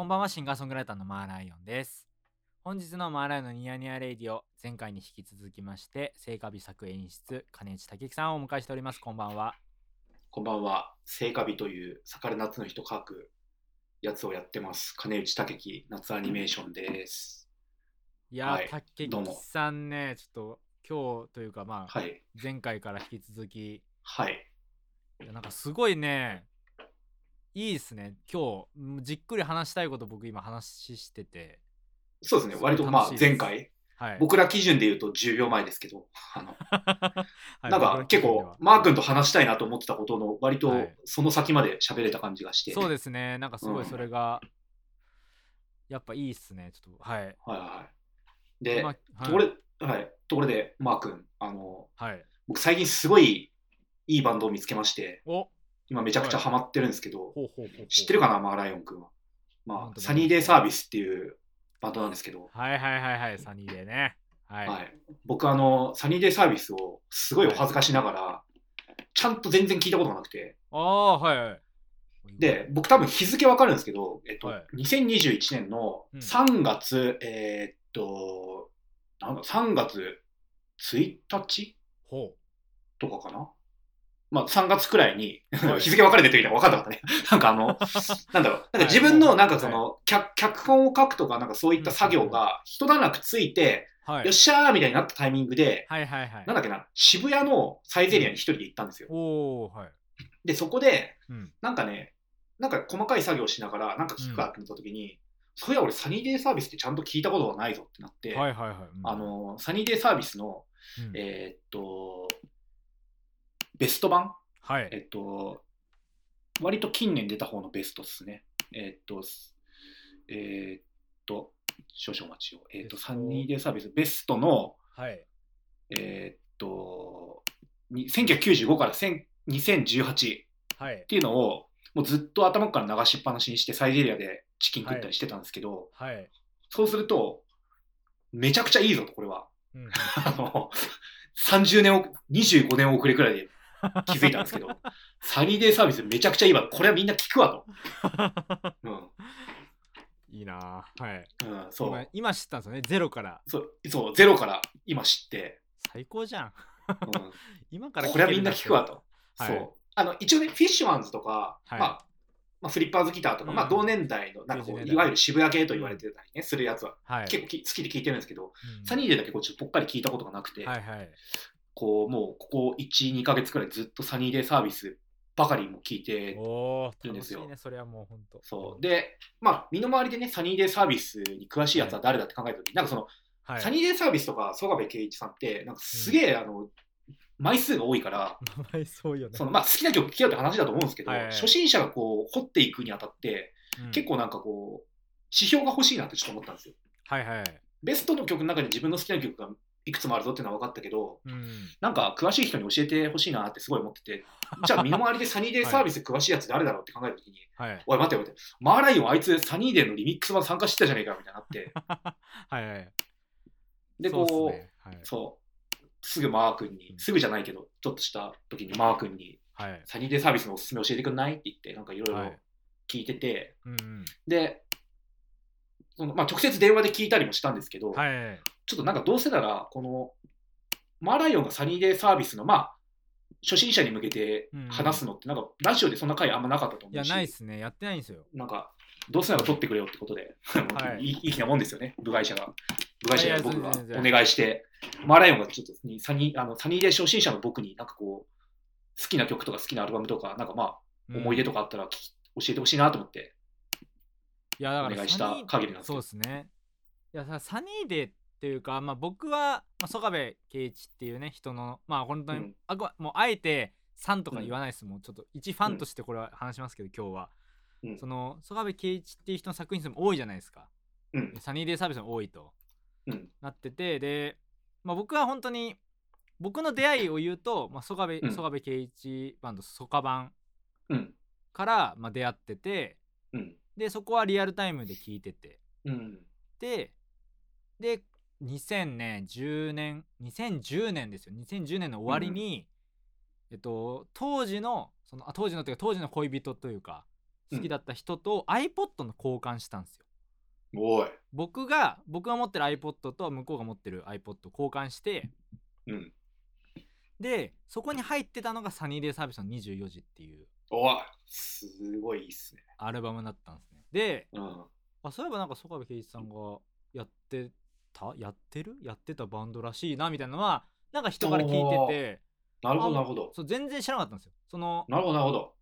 こんばんは、シンガーソングライターのマーライオンです。本日のマーライオンのニヤニヤレイディオ、前回に引き続きまして、聖火日作演出、金内武樹さんをお迎えしております。こんばんは。こんばんは。聖火日という盛る夏の日と書くやつをやってます。金内武樹夏アニメーションです。いやー、はい武さんね、ちょっと今日というか、まあ、はい。前回から引き続き、いはい。やなんかすごいね、いいですね。今日、うんじっくり話したいこと僕今話してて、そうですね。す割とまあ前回、はい。僕ら基準で言うと10秒前ですけど、あの、はいなんか結構、マー君と話したいなと思ってたことの割とはいその先まで喋れた感じがして。そうですね。なんかすごいうんそれが、やっぱいいっすね。ちょっと、はい。はいはい。で、まところで、はい。ところで、マー君、あの、はい。僕最近すごいいいバンドを見つけまして、お今めちゃくちゃハマってるんですけど、知ってるかな、マーライオン君は。まあ、サニーデイサービスっていうバンドなんですけど、はいはいはいはい、サニーでね。はい。はい、僕あの、サニーデイサービスをすごいお恥ずかしながら、ちゃんと全然聞いたことがなくて、ああ、はいはい。で、僕多分日付わかるんですけど、えっと、はい。2021年のうん。3月、えーっと、なんだ、3月1日ほとかかなまあ、3月くらいに、はい日付分かれてる時は分かんなかったね。なんかあの、なんだろう、なんか自分のなんかその、脚脚本を書くとか、なんかそういった作業が一段落ついて、う。はいよっ。しゃーみたいになったタイミングで、はいはいはい。なんだっけな、渋谷のサイゼリアに一人で行ったんですよ。はい。で、そこで、うん。なんかね、なんか細かい作業しながら、なんか聞くかってなった時に、そういや、俺サニーデイサービスってちゃんと聞いたことがないぞってなって、あ、の、サニーデイサービスの、うんえーっと、ベスト版？はい。えっと、割と近年出た方のベストですね。えっと、すえーっと、少々お待ちを。えーっと、サニーデイサービス、ベストの、はい。えーっと、に1995から1000 2018っはい。ていうのを、もうずっと頭から流しっぱなしにして、サイゼリアでチキン食ったりしてたんですけど、はい。そうすると、めちゃくちゃいいぞと、これは。うん。あの、30年お、25年遅れくらいで気づいたんですけど、サニーデイサービスめちゃくちゃいいわ。これはみんな聞くわと。うん。いいなぁはい。うん、そう今。今知ったんですよね。ゼロから。そう、そう、ゼロから今知って、最高じゃん。うん、今からこれはみんな聞くわと。はいそう。あの、一応ね、フィッシュマンズとか、はいまあ、まあ、フリッパーズギターとか、うんまあ、同年代の、なんかこ90年う、代いわゆる渋谷系と言われてたりね、するやつは、はい。結構き好きで聞いてるんですけど、うんサニーデイだけこっとぽっかり聞いたことがなくて、はいはい。こう、もう、ここ1、2ヶ月くらいずっとサニーデイサービスばかりも聞いておおいいんですよね。それはもう本当。そう。で、まあ、身の回りでね、サニーデイサービスに詳しいやつは誰だって考えたときに、なんかその、はい。サニーデイサービスとか、曽我部圭一さんって、なんかすげえ、あの、枚数が多いから、ね。その、まあ、好きな曲聴けよって話だと思うんですけど、はいはい初心者がこう、掘っていくにあたって、うん結構なんかこう、指標が欲しいなってちょっと思ったんですよ。はいはい。ベストの曲の中で自分の好きな曲がいくつもあるぞっていうのは分かったけど、うん。なんか詳しい人に教えてほしいなってすごい思ってて、じゃあ身の回りでサニーデイサービス詳しいやつ誰だろうって考えたときに、はい。おい待てよ待てよ、マーライオンあいつサニーデイのリミックス版参加してたじゃねえかみたいになって、はいはい。で、こう、ねはい。そう、すぐマー君に、すぐじゃないけど、ちょっとした時にマー君に、はい。サニーデイサービスのおすすめ教えてくんない？って言って、なんかいろいろはい聞いてて、うんうん。で、そのまあ、直接電話で聞いたりもしたんですけど、はいはい。ちょっとなんかどうせなら、この、マーライオンがサニーデイサービスの、まあ、初心者に向けて話すのって、なんかラジオでそんな回あんまなかったと思うし、いや、ないっすね。やってないんですよ。なんか、どうせなら撮ってくれよってことで、はいい、いい気なもんですよね、部外者が。部外者いやいやが僕がお願いして、マーライオンがちょっとにサニーあのサニーデイ初心者の僕になんかこう、好きな曲とか好きなアルバムとか、なんかまあ、思い出とか。かあったら聞き教えてほしいなと思って、いや、だからお願いしたサニー限りなんですそうですね。いや、さサニーデーっていうか、まあ僕は、まあ、曽我部圭一っていうね、人の、まあ本当に、うん。あもうあえて3とか言わないです。もうちょっと一ファンとしてこれは話しますけど、今日は。うん。その、曽我部圭一っていう人の作品数も多いじゃないですか。うん、サニーデーサービスも多いと。うん、なってて、で、まあ僕は本当に、僕の出会いを言うと、まあ、曽我部うん。曽我部圭一バンド、ソカバンうん、から、まあ、出会ってて、うん、で、そこはリアルタイムで聞いてて、うん、で、で、2010年、2010年ですよ。2010年の終わりに、えっと、当時の、その、あ当時のというか、当時の恋人というか、好きだった人と iPod の交換したんですよおい。僕が僕が持ってる iPod と向こうが持ってる iPod 交換してうん。でそこに入ってたのがサニーデイサービスの24時っていうおい。すごいいいっすね。アルバムだったんですねでうん。あそういえばなんか曽我部圭一さんがやってた？やってる？やってたバンドらしいなみたいなのはなんか人から聞いててなるほど、あなるほど。そう全然知らなかったんですよそのなるほど、なるほど。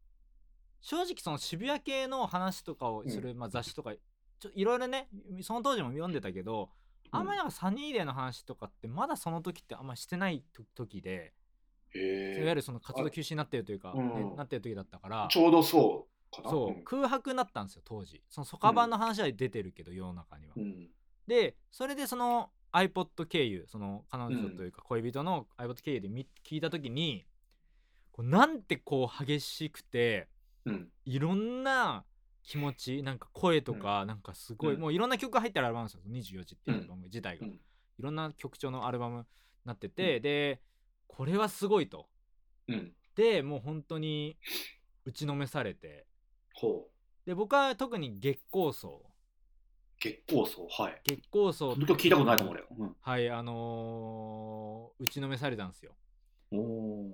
正直その渋谷系の話とかをする、まあ、雑誌とかちょいろいろねその当時も読んでたけどあんまりなんかサニーデーの話とかってまだその時ってあんまりしてないと時で、へいわゆえ。るその活動休止になってるというか、ねうん。なってる時だったから。ちょうどそう。そう、空白になったんですよ当時。そのソカバンの話は出てるけど、世の中には、うん。でそれでその iPod 経由その彼女というか恋人の iPod 経由で見聞いた時にこうなんてこう激しくてうん。いろんな気持ちなんか声とか、なんかすごい、うん。もういろんな曲が入ってるアルバムですよ24時っていうアルバム自体が、うんいろんな曲調のアルバムになってて、でこれはすごいとうん。でもう本当に打ちのめされてほう。で僕は特に月光荘月光荘、はい。月光荘本当聞いたことないかも、俺。うん。はいあのー打ちのめされたんですよおー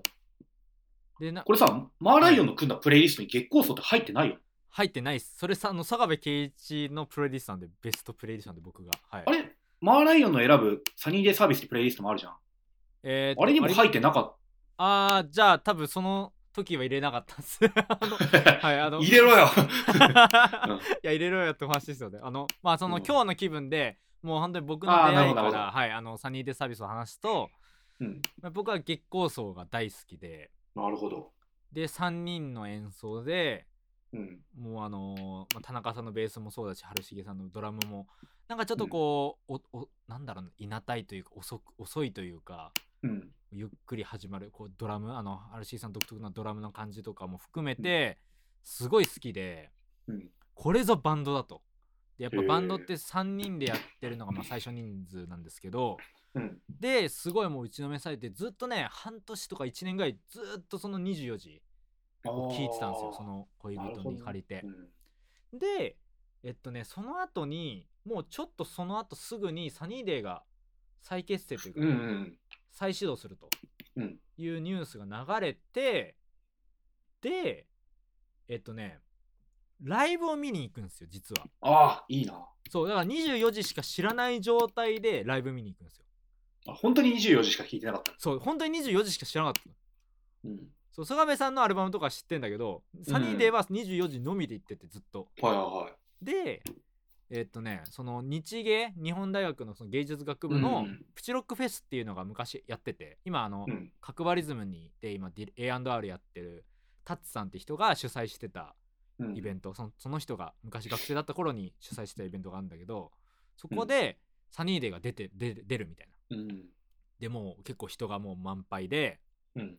でなこれさ、マーライオンの組んだプレイリストに月光荘って入ってないよ。入ってないっすそれさあの佐賀部圭一のプレイリストなんでベストプレイリストなんで僕がはいあれ？マーライオンの選ぶサニーデイサービスってプレイリストもあるじゃん。えーとあれにも入ってなかっあーじゃあ多分その時は入れなかったんです。はいあの入れろよ。いや入れろよって話ですよねあのまあその、うん今日の気分でもう本当に僕の出会いからはいあのサニーデイサービスを話すと、うん。まあ僕は月光荘が大好きでなるほど。で3人の演奏でうん。もうあのーまあ、田中さんのベースもそうだし春重さんのドラムもなんかちょっとこう、おおなんだろうないなたいというか遅く遅いというかうん。ゆっくり始まるこうドラムあの RC さん独特なドラムの感じとかも含めてすごい好きでうん。これぞバンドだとでやっぱバンドって3人でやってるのがまあ最初人数なんですけどうん。ですごいもう打ちのめされてずっとね半年とか1年ぐらいずっとその24時を聞いてたんですよその恋人に借りてう。ん。でえっとねその後にもうちょっとその後すぐにサニーデーが再結成というか、うんうん。再始動するとうんいうニュースが流れてでえっとねライブを見に行くんですよ実はああ、いいな。そうだから24時しか知らない状態でライブ見に行くんですよあ本当に24時しか聞いてなかった。そう本当に24時しか知らなかったうん。そう曽我部さんのアルバムとか知ってんだけど、サニーデーは24時のみで行っててずっとはいはいはい。でえっとねその日芸日本大学のその芸術学部うのんプチロックフェスっていうのが昔やってて今あの、うん。角張リズムにで今 A&R やってるタッツさんって人が主催してたうんイベント、そのその人が昔学生だった頃に主催してたイベントがあるんだけどそこでサニーデーが出て出出るみたいなうん。でもう結構人がもう満杯でうん。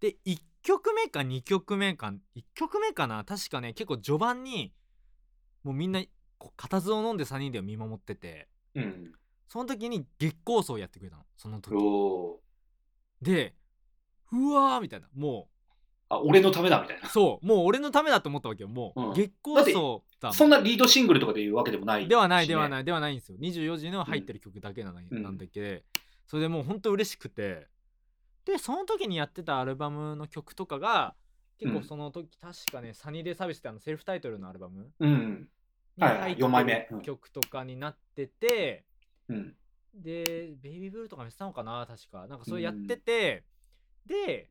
で1曲目か2曲目か1曲目かな確かね結構序盤にもうみんなこう固唾を飲んでサニーデーを見守ってて。うん。その時に月光荘をやってくれたの。その時。でうわーみたいな。もあ、俺のためだみたいうな。そう。もう俺のためだと思ったわけよ。もう、うん。月光荘だそんなリードシングルとかでいうわけでもないしね、ではないではないではないんですよ。24時の入ってる曲だけなの、うん。なんだっけ。それでもう本当嬉しくて。でその時にやってたアルバムの曲とかが結構その時、確かね「サニーデイサービス」ってあのセルフタイトルのアルバムうん。に入って四枚目。うん。る曲とかになってて、うん。でベイビーブルーとか見せたのかな確か。なんかそれやってて、で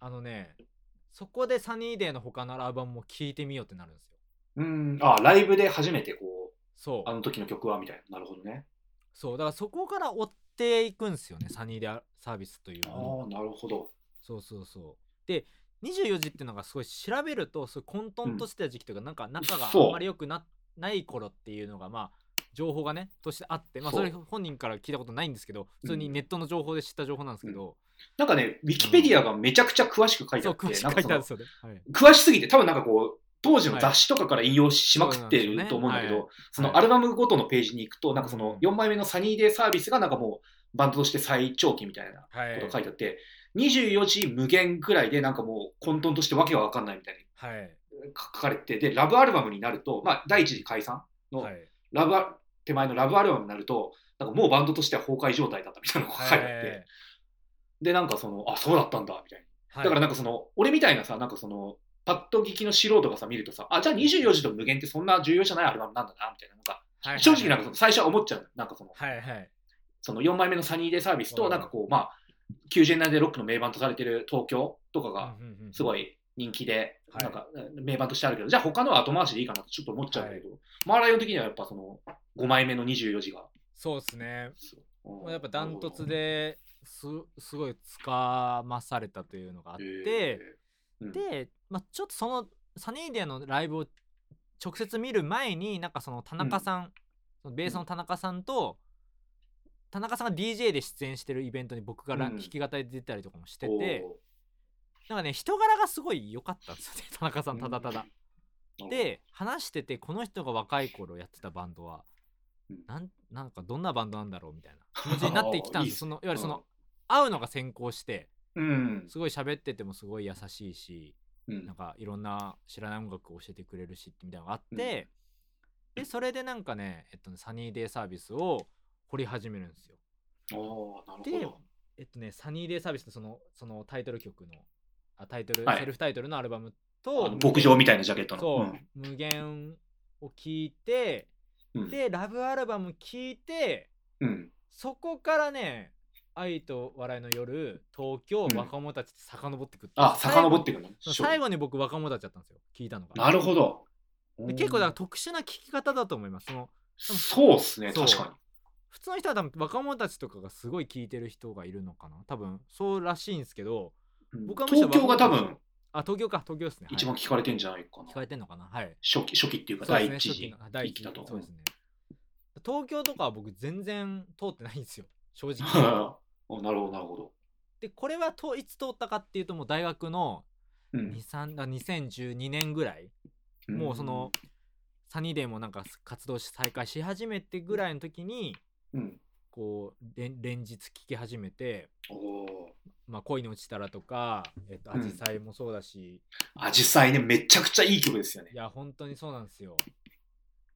あのねそこでサニーデーの他のアルバムも聴いてみようってなるんですよ。うん。あ、ライブで初めてこう、そう。あの時の曲はみたいな。なるほどね。そう。だからそこから追っていくんですよねサニーデーサービスというああ、なるほど。そうそうそう。で24時っていうのがすごい調べるとすごい混沌とした時期というか、なんか仲があんまり良くなない頃っていうのがまあ情報がねとしてあってまあそそうれ本人から聞いたことないんですけど普通にネットの情報で知った情報なんですけど、なんかね、ウィキペディアがめちゃくちゃ詳しく書いてそうあって、詳しく書いてあるんなんかですよね、はい、詳しすぎて、多分なんかこう、当時の雑誌とかから引用しまくってると思うんだけはい。ど、そのアルバムごとのページに行くと、なんかそのうん。4枚目のサニーデーサービスがなんかもうバンドとして最長期みたいなはいことが書いてあって、24時無限くらいでなんかもう混沌としてわけがわかんないみたいはい書かれて、で、ラブアルバムになると、まあ、第一次解散の、はいラブア手前のラブアルバムになると、なんかもうバンドとしては崩壊状態だったみたいなのが書かれてあって、で、なんかその、あ、そうだったんだ、みたいな。はいだからなんかその、俺みたいなさ、なんかその、パッと聞きの素人がさ、見るとさ、あ、じゃあ24時と無限ってそんな重要じゃないアルバムなんだな、みたいな。なんか、はい正直なんかその最初は思っちゃう。なんかその、はいはいその4枚目のサニーデイサービスと、うんなんかこう、まあ、90年代でロックの名盤とされてる東京とかがすごい人気で、はい。なんか名盤としてあるけど、じゃあ他のは後回しでいいかなってちょっと思っちゃうんだけど、マーライオン的にはやっぱその5枚目の24時が。そうですね。やっぱダントツ。ですすごいつかまされたというのがあって、えー。うん。で、まあ、ちょっとそのサニーデーのライブを直接見る前になんかその田中さん、そのベースの田中さんと、田中さんが DJ で出演してるイベントに僕が弾き語りで出たりとかもしててなんかね人柄がすごい良かったんですよね 田中さんただただ。で話しててこの人が若い頃やってたバンドは、うんなんなんかどんなバンドなんだろうみたいな気持ちになってきたんですそのいわゆるその、うん会うのが先行してうん。すごい喋っててもすごい優しいしうんなんかいろんな知らない音楽を教えてくれるしみたいなのがあって、でそれでなんかね、えっとね、サニーデイサービスを掘り始めるんですよ。でど。えっとね、サニーデイサービスのそのそのタイトル曲のあタイトル、はい。セルフタイトルのアルバムあとの牧場みたいなジャケットの。そう、ん。無限を聞いてうん。でラブアルバム聞いてうん。そこからね愛と笑いの夜東京うん。若者たちって遡ってくって、あ、遡っていくの？最後最後に僕若者たちだったんですよ聞いたのが。なるほど。で結構だから特殊な聞き方だと思います。そのそうっすね、そう。確か普通の人は多分若者たちとかがすごい聞いてる人がいるのかな？多分そうらしいんですけど僕はむしろ東京が多分。あ東京か。東京ですね、はい。一番聞かれてんじゃないかな。聞。かれてんのかな？はい。初期初期っていうか、第一次第一期だと。そうですね。東京とかは僕全然通ってないんですよ。正直。あなるほど、なるほど。でこれはといつ通ったかっていうともう大学のうん。23だ2012年ぐらい。もうその、サニーデーもなんか活動し再開し始めてぐらいの時にうん。こう連連日聴き始めておー「まあ、恋に落ちたら」とか「えっと、うん。アジサイ」もそうだし、あ、実際ね、めちゃくちゃいい曲ですよね。い。や本当にそうなんですよ。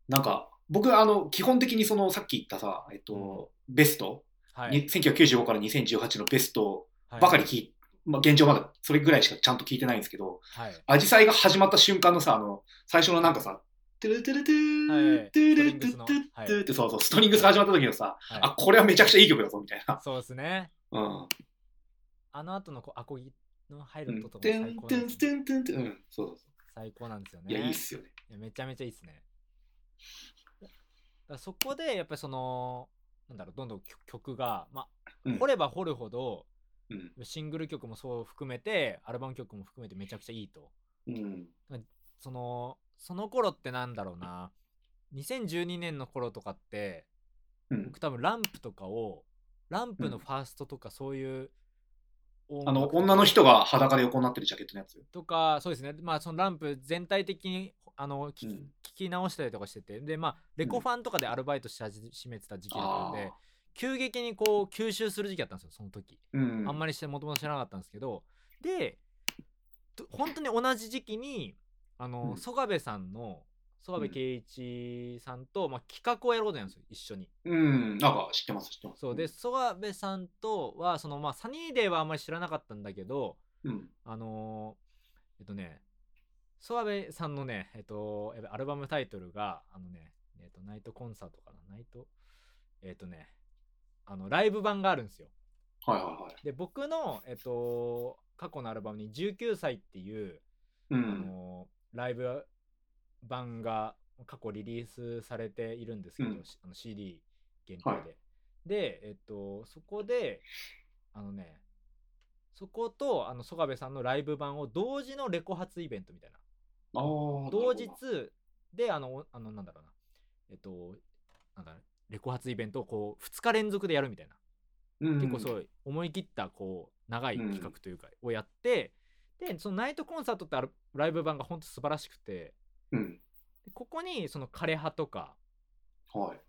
なんか、僕、あの、基本的にその、さっき言ったさ、えっと、ベスト、はい、に1995から2018のベストはい、ばかり聞い、まあ、現状まだそれぐらいしかちゃんと聞いてないんですけど、はい。アジサイが始まった瞬間のさ、あの、最初のなんかさ、トゥルトゥルトゥはいー、トゥルトゥストゥトゥって、そうそう、ストリングスが始まった時のさ、はいあ、これはめちゃくちゃいい曲だぞ、みたいな。そうですねうん。あの後のアコギの入うんる音とかも最トゥントゥ高なんですよントゥントゥントゥンうん、そうそうそ最高なんですよう。ねいや、いいっすよね。いやめちゃめちゃいいっすねそこでやっぱりそのなんだろうどんどん曲曲がまあうん掘れば掘るほどうん。シングル曲もそう含めてアルバム曲も含めてめちゃくちゃいいとうん。そのその頃ってなんだろうな。2012年の頃とかってうん。僕多分ランプとかをランプのファーストとかそういう音あの、女の人が裸で横になってるジャケットのやつ。とかそうですね。まあそのランプ全体的にあの聞聞き直したりとかしててでまあレコファンとかでアルバイトし始めてた時期だったんで、急激にこう吸収する時期だったんですよその時、うん。あんまりしてもともと知らなかったんですけど。でと本当に同じ時期にあの、うん曽我部さんの曽我部圭一さんと、まあ、企画をやることになるんですよ一緒にうん。なんか知ってます、知ってます。そうで曽我部さんとはそのまあサニーデーはあんまり知らなかったんだけどうん。あのーえっとね、曽我部さんのね、えっと、アルバムタイトルが、あのね、えっと、ナイトコンサートかな、ナイト、えっとね、あの、ライブ版があるんですよ。はいはいはい。で、僕の、えっと、過去のアルバムに19歳っていう、あうん。のーライブ版が過去リリースされているんですけど、うんあの CD 限定で。はいで、えっと、そこで、あのね、そことあの曽我部さんのライブ版を同時のレコ発イベントみたいな。同日で、あの、おあのなんだろうな、えっと、なんだレコ発イベントをこう2日連続でやるみたいな。うん、結構そう思い切ったこう長い企画というかをやって、でそのナイトコンサートってあるライブ版が本当素晴らしくてうん。でここにその枯葉とかはい。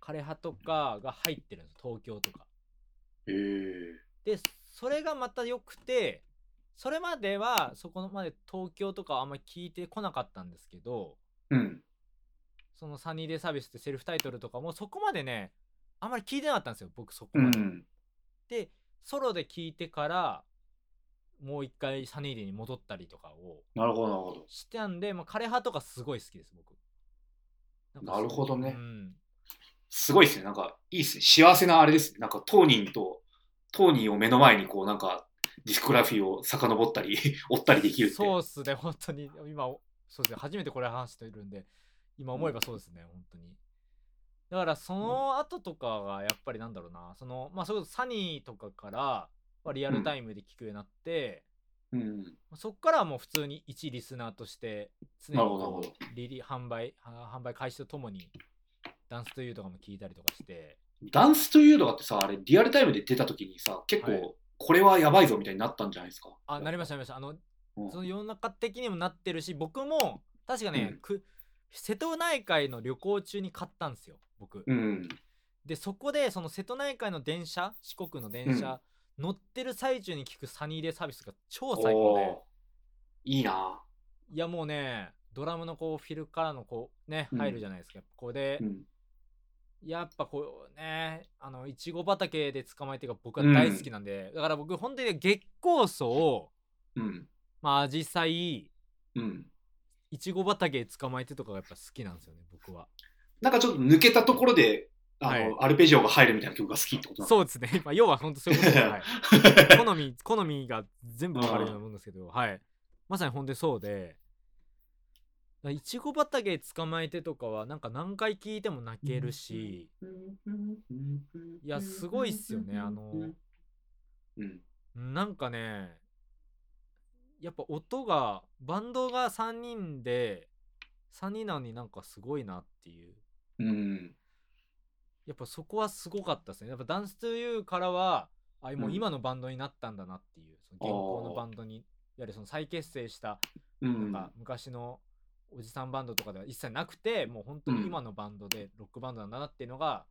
枯葉とかが入ってるんです東京とかええでそれがまた良くてそれまではそこまで東京とかはあんまり聞いてこなかったんですけどうん。そのサニーデイサービスってセルフタイトルとかもそこまでねあんまり聞いてなかったんですよ僕そこうまで、ん。でソロで聞いてからもう一回サニーデイに戻ったりとかをなるほど、なるほど。してたんで、まあ、枯葉とかすごい好きです僕なるほどねうん、すごいですね。なんか、いいですね。幸せなあれですね。なんか、当人と、当人を目の前に、こう、なんか、ディスコグラフィーを遡ったり、追ったりできるって。そうっすね本当に今そうですね初めてこれ話してるんで今思えばそうですね、本当にだからその後とかがやっぱりなんだろうなそのまあそれこそサニーとかから、まあ、リアルタイムで聞くようになって、うん。そっからはもう普通に一リスナーとして常にリリ販売は販売開始とともにダンスというとかも聞いたりとかして。ダンスというのがってさ、あれ、リアルタイムで出た時にさ、結構、はい。これはやばいぞみたいになったんじゃないですか？あなりましたなりました。あのうん。その世の中的にもなってるし僕も確かね、うん。く瀬戸内海の旅行中に買ったんですよ僕、うん。でそこでその瀬戸内海の電車四国の電車、乗ってる最中に聞くサニーデイサービスが超最高でいいないやもうねドラムのこうフィルからのこうねうん入るじゃないですか、ここで、うん。やっぱこうねあのいちご畑で捕まえてが僕は大好きなんで、だから僕本当に月光荘うん。まあアジサイうん。いちご畑で捕まえてとかがやっぱ好きなんですよね僕はなんかちょっと抜けたところで、あの、はい。アルペジオが入るみたいな曲が好きってことそうですね、まあ、要は本当そういうことです、はい、好み好みが全部分かるようなもんですけどはい。まさに本当にそうでいちご畑捕まえてとかはなんか何回聞いても泣けるし、いやすごいっすよねあのうん。なんかねやっぱ音がバンドが3人で3人なのになんかすごいなっていう。うん。やっぱそこはすごかったですねやっぱダンス to you からはあもううん今のバンドになったんだなっていう、その現行のバンドにいわゆるその再結成したうん。なんか昔のおじさんバンドとかでは一切なくてもう本当に今のバンドでロックバンドなんだなっていうのが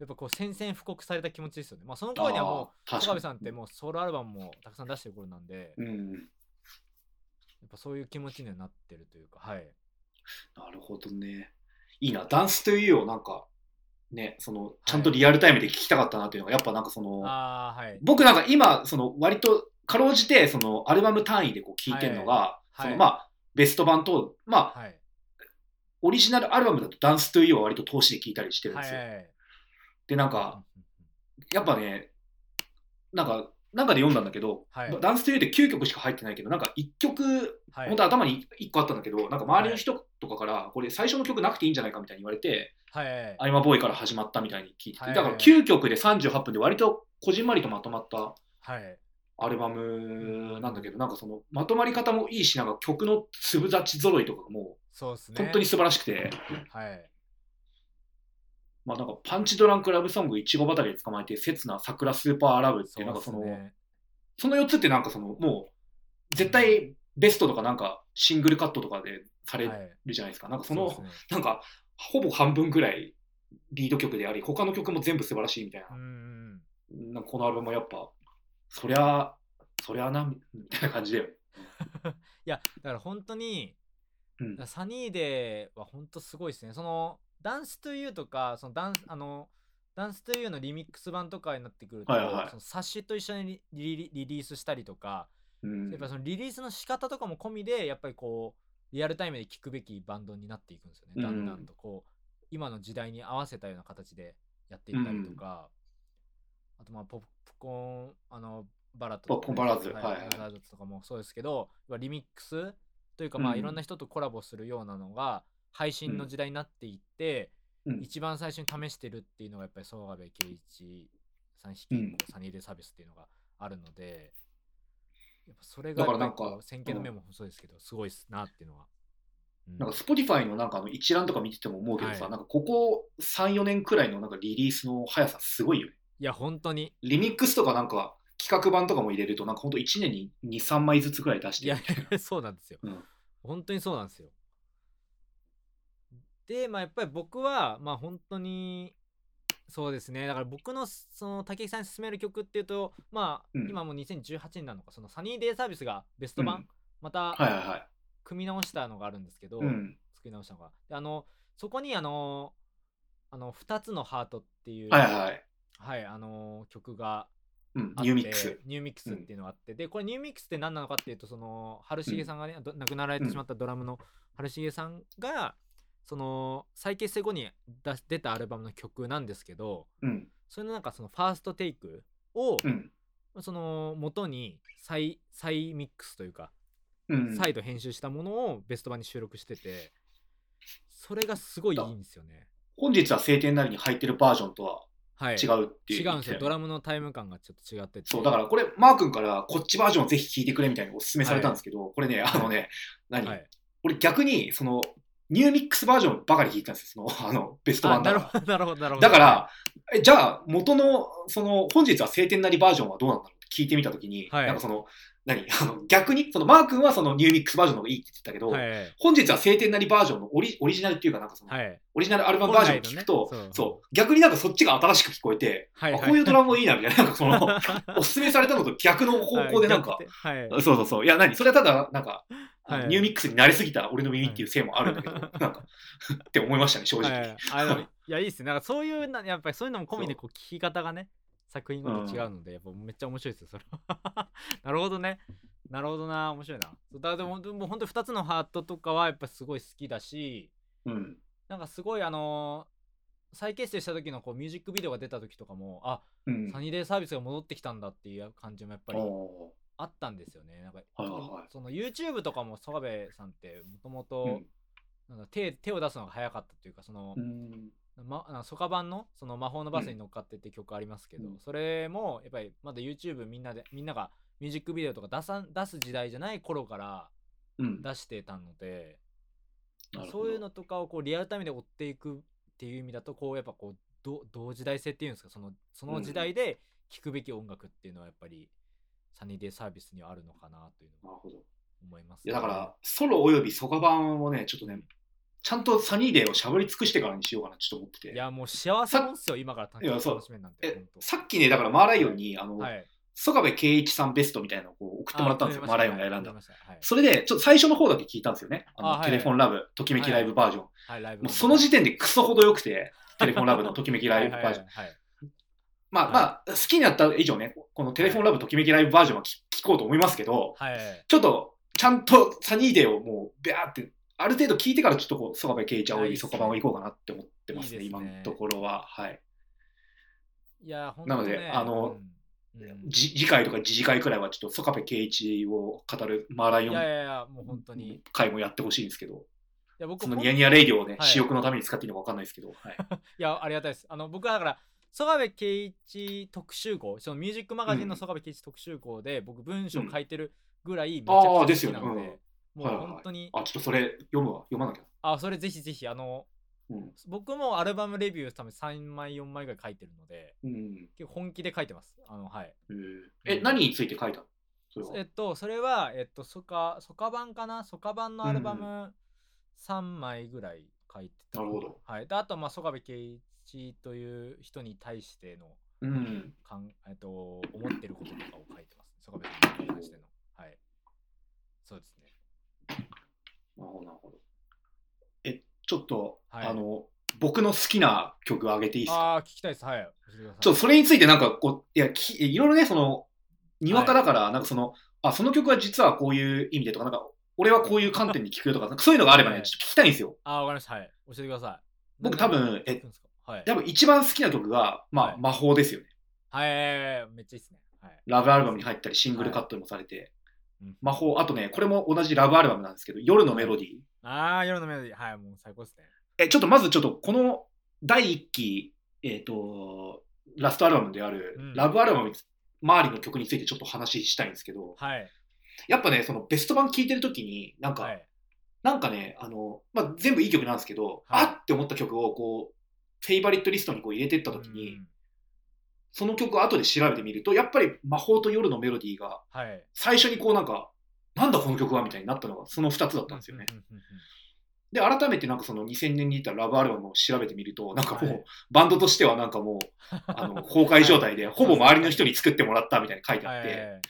やっぱこう宣戦布告された気持ちですよねまあその頃にはもうあー確かに戸上さんってもうソロアルバムもたくさん出してる頃なんで、やうん。っぱそういう気持ちにはなってるというかはいなるほどね。いいな。ダンスというようなんか、ね、その、ちゃんとリアルタイムで聞きたかったなっていうのが、やっぱなんかその、はい。僕なんか今、その、割と、かろうじて、その、アルバム単位でこう聞いてるのが、はい。その、まあ、ベスト版と、まあ、はい。オリジナルアルバムだとダンスというよは割と通しで聞いたりしてるんですよ。で、なんか、やっぱね、なんか、なんかで読んだんだけど、はい。ダンスというで9曲しか入ってないけど、なんか1曲、はい。本当頭に1個あったんだけど、なんか周りの人とかから、これ最初の曲なくていいんじゃないかみたいに言われて、はいはいアイマボーイから始まったみたいに聞いてて、はいだから9曲で38分で割とこじんまりとまとまったはい。アルバムなんだけど、なんかそのまとまり方もいいし、なんか曲の粒立ち揃いとかがもそうですね。う本当に素晴らしくて、はい。まあなんかパンチドランクラブソング、いちご畑で捕まえて、刹那、桜スーパーラブっていう、なんかその、ねその4つってなんかその、もう絶対ベストとかなんかシングルカットとかでされはい。るじゃないですか。なんかその、うっすね。なんかほぼ半分ぐらいリード曲であり、他の曲も全部素晴らしいみたいな。んなんかこのアルバムはやっぱ、そりゃ、そりゃな、みたいな感じだよ。いやだから本当にうん。サニーデーは本当すごいですね。そのダンストゥユーとかそのダンスあのダンストゥユーのリミックス版とかになってくると、はいはい。その冊子と一緒にリリリリースしたりとか、うん。やっぱそのリリースの仕方とかも込みでやっぱりこうリアルタイムで聴くべきバンドになっていくんですよね、だんだんとこう今の時代に合わせたような形でやっていったりとか、あとまあポップコーンあのバラッドポップコーンバラーズ。はいはバラとかもそうですけどリミックスというかまあうん。いろんな人とコラボするようなのが配信の時代になっていって、うん。一番最初に試してるっていうのがやっぱり曽我部圭一さん率いるうん。サニーデイサービスっていうのがあるので、やっぱそれがだからなんか先見の目もそうですけど、すごいっすなっていうのは。うんなんか Spotify のなんかあの一覧とか見てても思うけどさ、はいなんかここ3、4年くらいのなんかリリースの速さすごいよね。いや、本当に。リミックスとかなんか企画版とかも入れるとなんかほんと1年に2、3枚ずつくらい出してるいな。、そうなんですよ。うん本当にそうなんですよ。で、まあやっぱり僕は、まあ本当に、そうですねだから僕のその武井さんに勧める曲っていうとまあ、うん今もう2018年なのかそのサニーデイサービスがベスト版、うんまたはいはいはい。組み直したのがあるんですけど、うん。作り直したのがであのそこにあのあの2つのハートっていうはいはいはい。はいあの曲がうん。ニューミックス。ニューミックスっていうのがあって、でこれニューミックスって何なのかっていうとその晴茂さんがね、ど亡くなられてしまったドラムの晴茂さんがその再結成後に出し出たアルバムの曲なんですけどうん。それのなんかそのファーストテイクを、うん。その元に再再ミックスというか、うん。再度編集したものをベスト版に収録しててそれがすごいいいんですよね本日は晴天なりに入ってるバージョンとははい違うっていう。違うんですよドラムのタイム感がちょっと違っててそう、だからこれ、マー君からこっちバージョンをぜひ聴いてくれみたいにお勧めされたんですけど、これね、あのね、何、はい俺逆に、その、ニューミックスバージョンばかり聴いてたんですよ、その、あの、ベストあな版だから。るほどなるほどなるほどだから、えじゃあ、元の、その、本日は晴天なりバージョンはどうなんだろうって聞いてみたときに、はいなんかその、何？あの、逆に、その、マー君はそのニューミックスバージョンの方がいいって言ってたけど、はい。本日は晴天なりバージョンのオリオリジナルっていうか、なんかその、はい。オリジナルアルバムバージョンを聞くと、ね。そうそう逆になんかそっちが新しく聞こえて、はいあこういうドラムもいいな、みたいな、なんかその、おすすめされたのと逆の方向でなんか、はいそうそうそう。いや、何？それはただ、なんか、はい。ニューミックスに慣れすぎた俺の耳っていうせいもあるんだけど、なんか、って思いましたね、正直。はい。いやいいっすね。なんかそういうなやっぱりそういうのも込みでこう聞き方がね作品ごとに違うので、やっぱめっちゃ面白いですよそれは。なるほどね。なるほどな。面白いな。そうだでもでも本当に2つのハートとかはやっぱすごい好きだしうん。なんかすごいあのー再結成した時のこうミュージックビデオが出た時とかもあうん。サニーデイサービスが戻ってきたんだっていう感じもやっぱりおあったんですよね。なんか、その YouTube とかも曽我部さんってもともーとなんか手手を出すのが早かったというかその、うん。ま、ソカ版のその魔法のバスに乗っかってって曲ありますけど、うん。それもやっぱりまだ YouTube みんなでみんながミュージックビデオとか出さん出す時代じゃない頃からうん。出してたので、なるほど。そういうのとかをこうリアルタイムで追っていくっていう意味だとこうやっぱこうど同時代性っていうんですかそのその時代で聴くべき音楽っていうのはやっぱりサニーデイサービスにはあるのかなというのはなるほど。い思います、や、だから、ソロおよびソカ版をね、ちょっとね、ちゃんとサニーデーをしゃぶり尽くしてからにしようかな、ちょっと思ってて。いやもう幸せもんっすよ今から楽いやそうえさっきね、だからマーライオンに、あの、はい曽我部圭一さんベストみたいなのをこう送ってもらったんですよ、あマーライオンが選んだ。はいはいそれで、ちょっと最初の方だけ聞いたんですよね。あのあはいテレフォンラブ、ときめきライブバージョン。もうその時点でクソほど良くて、テレフォンラブの ときめきライブバージョン。まあはいまあ、好きになった以上ね、このテレフォンラブときめきライブバージョンは聞聞こうと思いますけど、ちょっと、ちゃんとサニーデーをもう、ビャーって、ある程度聞いてからちょっとこう、曽我部圭一青いいいっすね。そこ版を行こうかなって思ってますね、いいですね。今のところは。はい。いや本なのでねあのうん。うん。じ次回とか次次回くらいはちょっと曽我部圭一を語るマーライオンいやいやいやもう本当に。い回もやってほしいんですけど、や僕そのニヤニヤレイディオをね、はい。私欲のために使っていいのかわかんないですけど、はい。いやありがたいです。あの僕はだから曽我部圭一特集号そのミュージックマガジンの曽我部圭一特集号で僕文章書いてるぐらいめちゃくちゃ好で。すよね。きなので、もうはいはい本当に、あ、ちょっとそれ読むわ、読まなきゃ。あそれぜひぜひあのうん。僕もアルバムレビュー多分3枚4枚ぐらい書いてるのでうん。結構本気で書いてますあのはいえーえ、何について書いたの？それは。えっと、それは、えっと、ソカ、ソカ版かな？ソカ版のアルバム3枚ぐらい書いてた。なるほど。はい。で、あと、まあ、曽我部圭一という人に対しての、うん。かんえっと、思ってることとかを書いてます。曽我部さんに関しての。はい。そうですね。なるほど、なるほど。え、ちょっと、はいあの、僕の好きな曲あげていいですか？ああ、聞きたいです。はい。ちょっとそれについてなんかこう、いや、きいろいろね、その、にわかだから、なんかその、あ、その曲は実はこういう意味でとか、なんか、俺はこういう観点で聞くよとか、なんかそういうのがあればね、はいちょっと聞きたいんですよ。ああ、わかりました。はい。教えてください。僕な多分えはい。多分一番好きな曲が、まあ、はい魔法ですよね。はい。めっちゃいいっすね。はい。ラブアルバムに入ったり、シングルカットもされて、うん魔法、あとね、これも同じラブアルバムなんですけど、夜のメロディー。ああ、夜のメロディー。はい。もう最高ですね。え、ちょっとまずちょっとこの第一期、えっ、と、ラストアルバムである、うんラブアルバム周りの曲についてちょっと話したいんですけど、はい。やっぱね、そのベスト版聴いてるときに、なんか、はい。なんかね、あの、まあ、全部いい曲なんですけど、はいあって思った曲をこう、フェイバリットリストにこう入れてったときに、うんその曲を後で調べてみると、やっぱり魔法と夜のメロディーが、はい。最初にこうなんか、なんだこの曲はみたいになったのが、その2つだったんですよね。で、改めてなんかその2000年に出たラブアルバムを調べてみると、なんかもう、はい。バンドとしてはなんかもう、あの、崩壊状態で、ほぼ周りの人に作ってもらったみたいに書いてあって、はい。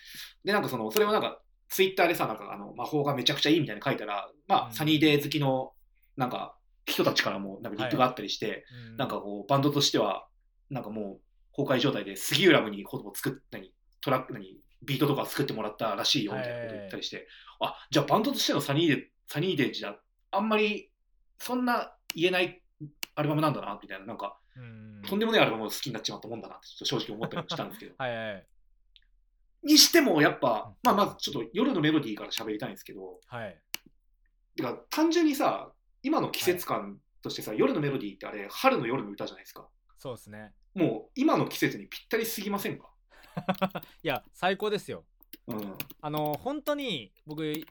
で、なんかその、それをなんか、ツイッターでさ、なんかあの、魔法がめちゃくちゃいいみたいに書いたら、まあ、うん。サニーデー好きの、なんか、人たちからも、なんかリップがあったりして、うん。なんかこう、バンドとしては、なんかもう、崩壊状態で、杉浦ムにほぼ作っ何、トラック、何、ビートとか作ってもらったらしいよ、みたいなこと言ったりして、あ、じゃあバンドとしてのサニーデー、サニーデーじゃ、あんまり、そんな言えないアルバムなんだな、みたいな、なんか、うん。とんでもないアルバムを好きになっちまったもんだなって、ちょっと正直思ったりもしたんですけど。はいはい。にしても、やっぱ、まあ、まずちょっと夜のメロディーから喋りたいんですけど、はい。てか単純にさ、今の季節感としてさ、夜のメロディーってあれ、春の夜の歌じゃないですか。そうですねもう、今の季節にぴったりすぎませんか？いや最高ですようん。あの本当に僕い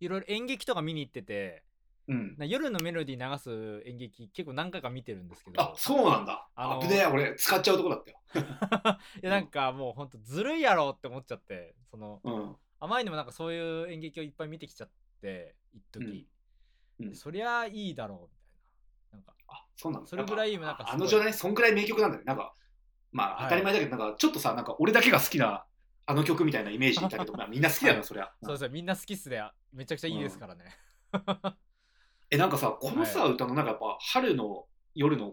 ろいろ演劇とか見に行っててうん。な夜のメロディー流す演劇結構何回か見てるんですけどあ、そうなんだ。あの危ねえ、俺、使っちゃうとこだったよ。いやなんかもうほんとずるいやろって思っちゃってそのうん。あまりにもなんかそういう演劇をいっぱい見てきちゃって一時、うんうんそりゃいいだろうみあ、そうなんだ。それぐらいなんかあの状態ね、そんぐらい名曲なんだよ。なんか、まあ、はい。当たり前だけど、なんか、ちょっとさ、なんか、俺だけが好きな、あの曲みたいなイメージいたけど、まあ、みんな好きだな、そりゃ。そうですよみんな好きっすね。めちゃくちゃいいですからね、え、なんかさ、このさ、はい。歌の、なんかやっぱ、春の夜の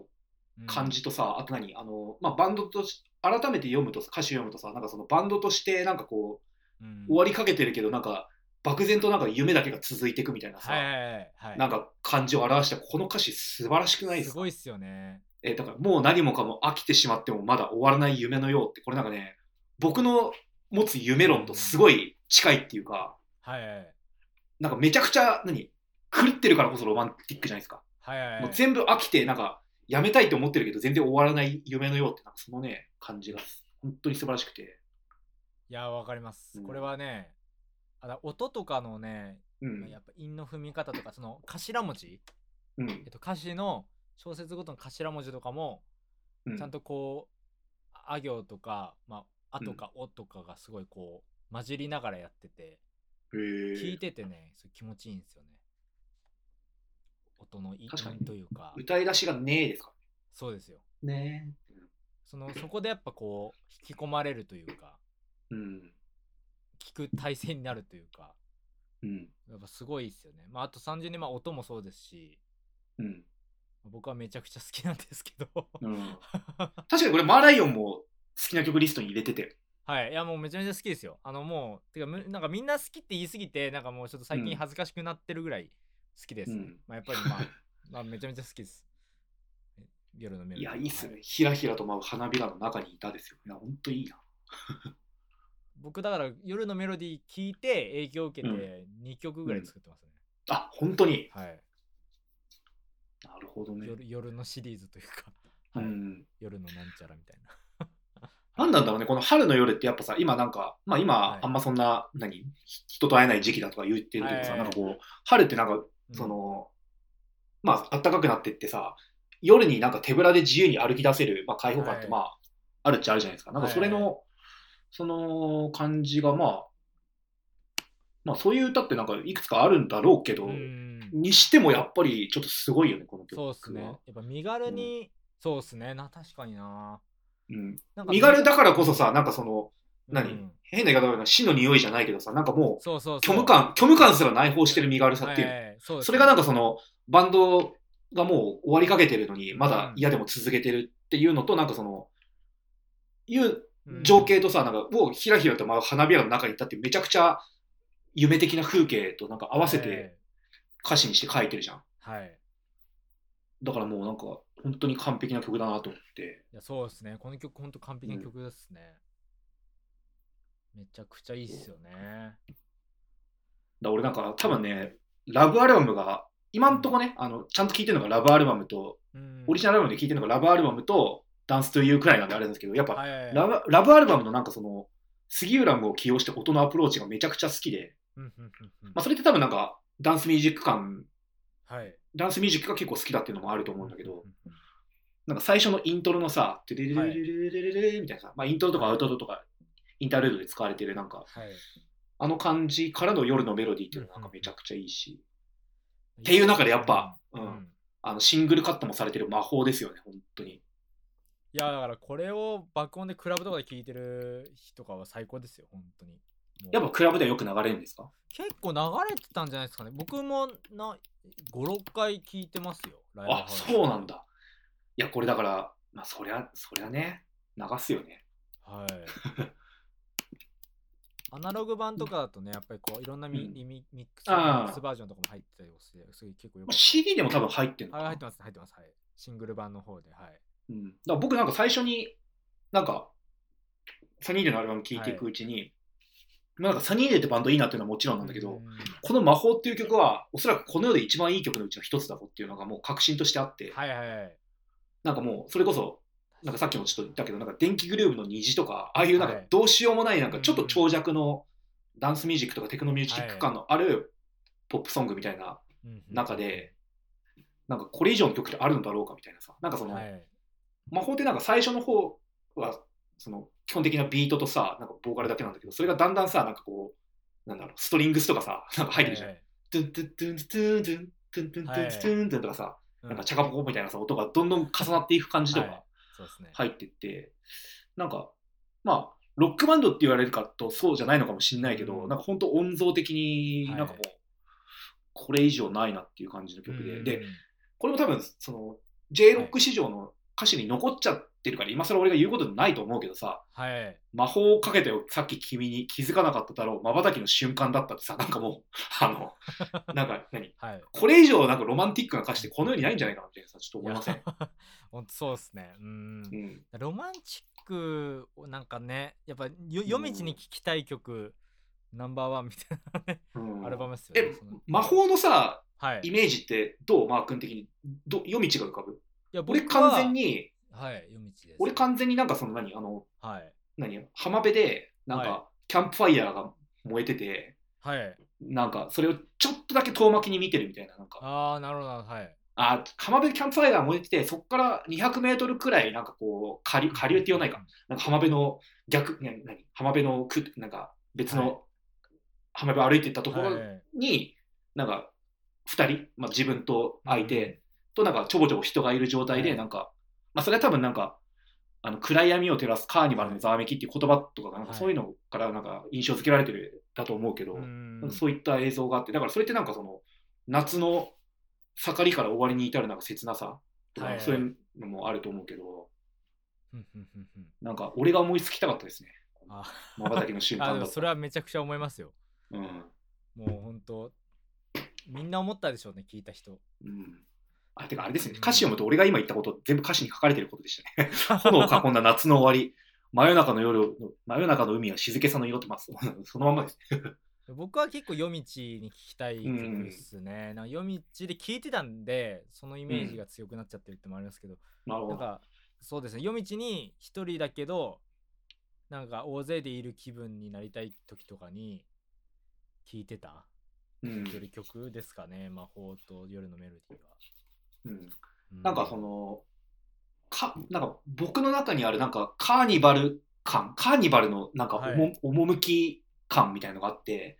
うん感じとさ、あと何？あの、まあ、バンドとし、改めて読むと、歌詞読むとさ、なんかそのバンドとして、なんかこう、うん。終わりかけてるけど、なんか、漠然となんか夢だけが続いていくみたいなさ、はいはいはいはい。なんか感じを表したこの歌詞素晴らしくないですか？すごいっすよね。えだからもう何もかも飽きてしまってもまだ終わらない夢のようって、これなんかね、僕の持つ夢論とすごい近いっていうか、はいはい。はいなんかめちゃくちゃ、何？狂ってるからこそロマンティックじゃないですか。はいはい。もう全部飽きて、なんか、やめたいと思ってるけど、全然終わらない夢のようって、なんかそのね、感じが、本当に素晴らしくて。いやわかります、うん。これはねあだ音とかのね、うん。や。っぱ韻の踏み方とかその頭文字、うん。えっと、歌詞の小説ごとの頭文字とかもうん。ちゃんとこう、あ行とか、まあ、あとかおとかがすごいこう混じりながらやってて、へー聞いててねすごい気持ちいいんですよね。音の韻というか。歌い出しがねえですか？そうですよ。ねそのそこでやっぱこう引き込まれるというか。うん。聞く体制になるというかうん。やっぱすごいですよねまああと単純にまあ音もそうですしうん。僕はめちゃくちゃ好きなんですけどうん。確かにこれ、マーライオンも好きな曲リストに入れてて。はいいやもうめちゃめちゃ好きですよあのもうてかむなんかみんな好きって言い過ぎてなんかもうちょっと最近恥ずかしくなってるぐらい好きです、うんまあやっぱりまあまあめちゃめちゃ好きですえ夜のメロディーいや、いいっすはね。ひらひらと舞う花びらの中にいたですよ。いや、ほんといいな。僕だから夜のメロディー聞いて影響を受けて2曲ぐらい作ってますね、あ、本当に？はい。なるほどね。夜夜のシリーズというか、うはい。ん。夜のなんちゃらみたいな。なんなんだろうね、この春の夜ってやっぱさ、今なんか、まあ今、はい。あんまそんな、何、ひ人と会えない時期だとか言ってるけどさ、はい。なんかこう、春ってなんか、うん。その、まあ、暖かくなってってさ、夜になんか手ぶらで自由に歩き出せる、まあ、開放感って、はい。まあ、あるっちゃあるじゃないですか。なんかそれの、はい。はその感じが、まあ、まあ、そういう歌ってなんかいくつかあるんだろうけど、うん。にしてもやっぱりちょっとすごいよね、この曲。は。そうっすね。やっぱ身軽に、そうっすね。な確かにな。うん。なんか身軽だからこそさ、なんかその、何、うん。変な言い方だけど死の匂いじゃないけどさ、なんかもう、そうそう虚無感、虚無感すら内包してる身軽さっていう。はいはいそうそれがなんかその、バンドがもう終わりかけてるのに、まだ嫌でも続けてるっていうのと、なんかその、いううん情景とさ、なんかもうひらひらと舞う花びらの中にいたってめちゃくちゃ夢的な風景となんか合わせて歌詞にして書いてるじゃん。はい、はいだからもうなんか本当に完璧な曲だなと思って。いやそうですね。この曲ほんと完璧な曲ですね、めちゃくちゃいいっすよね。だ俺なんか多分ね、ラブアルバムが、今んとこね、あの、ちゃんと聴いてるのがラブアルバムと、うん。オリジナルアルバムで聴いてるのがラブアルバムと、ダンスというくらいなんであれなんですけど、やっぱ、ラブラブアルバムのなんかその、杉浦を起用して音のアプローチがめちゃくちゃ好きで、まあそれって多分なんか、ダンスミュージック感、はい、ダンスミュージックが結構好きだっていうのもあると思うんだけど、なんか最初のイントロのさ、てれれれれれれれみたいなさ、まあイントロとかアウトロとか、インタールードで使われてるなんか、あの感じからの夜のメロディーっていうのがなんかめちゃくちゃいいし、っていう中でやっぱ、うん、あのシングルカットもされてる魔法ですよね、本当に。いやだからこれを爆音でクラブとかで聴いてる人とかは最高ですよ本当に。やっぱクラブではよく流れるんですか？結構流れてたんじゃないですかね。僕もな56回聞いてますよライブハあそうなんだ。いや、これだから、まあ、そりゃ、そりゃね、流すよね。はい。アナログ版とかだとねやっぱりこういろんなミ,、うん。リミミックスあーミックスバージョンとかも入ってたりしてすごい結構よまあく CD でも多分入ってるのかな。あ入ってます入ってますはい。シングル版の方ではいうん、だから僕なんか最初に、なんか、サニーデーのアルバム聴いていくうちに、まあなんかサニーデーってバンドいいなっていうのはもちろんなんだけど、うん。この魔法っていう曲は、おそらくこの世で一番いい曲のうちの一つだろうっていうのがもう確信としてあって、はいはいはい。なんかもうそれこそ、なんかさっきもちょっと言ったけど、なんか電気グルーヴの虹とか、ああいうなんかはいどうしようもない、なんかちょっと長尺のダンスミュージックとかテクノミュージック感のあるポップソングみたいな中で、なんかこれ以上の曲ってあるんだろうかみたいなさ、なんかその、はい魔法ってなんか最初の方はその基本的なビートとさなんかボーカルだけなんだけどそれがだんだんさなんかこうなんだろうストリングスとかさなんか入ってるじゃん。はいトゥントゥントゥントゥントゥントゥントゥントゥントゥントゥントゥンとかさうんなんかチャカポコみたいなさ音がどんどん重なっていく感じとはいか入ってってなんかまあロックバンドって言われるかとそうじゃないのかもしれないけどうんなんか本当音像的にはいなんかもうこれ以上ないなっていう感じの曲ででこれも多分その J ロック史上の歌詞に残っちゃってるから、今更俺が言うことないと思うけどさはい。魔法をかけたよさっき君に気づかなかっただろう瞬きの瞬間だったってさなんかもう あの なんか何？はい。これ以上なんかロマンティックな歌詞ってこの世にないんじゃないかなってさちょっと思いません、本当 そうですね。うん。うん、ロマンチックをなんかねやっぱよ夜道に聴きたい曲ナンバーワンみたいなねうん。アルバムですよねえ魔法のさはい。イメージってどう？マー君的に。ど夜道が浮かぶ？いや俺完全にはい夜道です。俺完全になんかその何あのはい。何浜辺でなんはかキャンプファイヤーが燃えてて、はい。なんかそれをちょっとだけ遠巻きに見てるみたいななんか。ああなるほどはい。あ浜辺でキャンプファイヤーが燃えててそこから200メートルくらいなんかこう下流下流って言わないか。なんか浜辺の逆な何浜辺のくなんか別はい。の浜辺を歩いていったところはいに、なんか2人、まあ、自分と相手となんかちょぼちょぼ人がいる状態ではい。なんか、まあ、それは多分なんかあの暗闇を照らすカーニバルのざわめきっていう言葉とかがなんかはい。そういうのからなんか印象付けられてるだと思うけど、うん。なんかそういった映像があってだからそれってなんかその夏の盛りから終わりに至るなんか切なさとか、はい。はいそういうのもあると思うけどふんふんふんふん。なんか俺が思いつきたかったですね。あ。瞬きの瞬あ間それはめちゃくちゃ思いますよ。うん。もう本当みんな思ったでしょうね聞いた人。うんあてかあれですね。うん歌詞読むと俺が今言ったこと全部歌詞に書かれてることでしたね。炎を囲んだ夏の終わり。真夜中の夜真夜中の海は静けさの色ってますそのまんまです。僕は結構夜道に聴きたい曲ですね、なんか夜道で聴いてたんでそのイメージが強くなっちゃってるってのもありますけど、なるほど。なんかそうですね。夜道に一人だけどなんか大勢でいる気分になりたい時とかに聴いてたうん。曲ですかね、魔法と夜のメロディーは、うん。うなんかそのかなんか僕の中にあるなんかカーニバル感カーニバルのなんか趣感みたいのがあって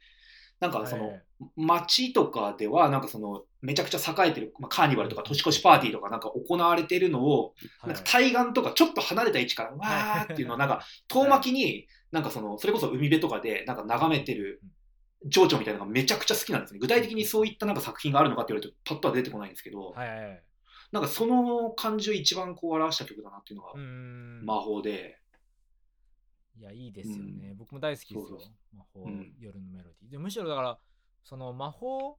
なんかその、はい。街とかではなんかそのめちゃくちゃ栄えてる、まあ、カーニバルとか年越しパーティーとかなんか行われてるのを、はい。なんか対岸とかちょっと離れた位置からわーっていうのをなんか遠巻きになんかそのそれこそ海辺とかでなんか眺めてる情緒みたいなのがめちゃくちゃ好きなんですね。具体的にそういったなんか作品があるのかって言われるとパッとは出てこないんですけど、はいはいはい。なんかその感じを一番こう表した曲だなっていうのが魔法で、いや、いいですよね。僕も大好きですよ。魔法、うん。夜のメロディー。でむしろだから、その魔法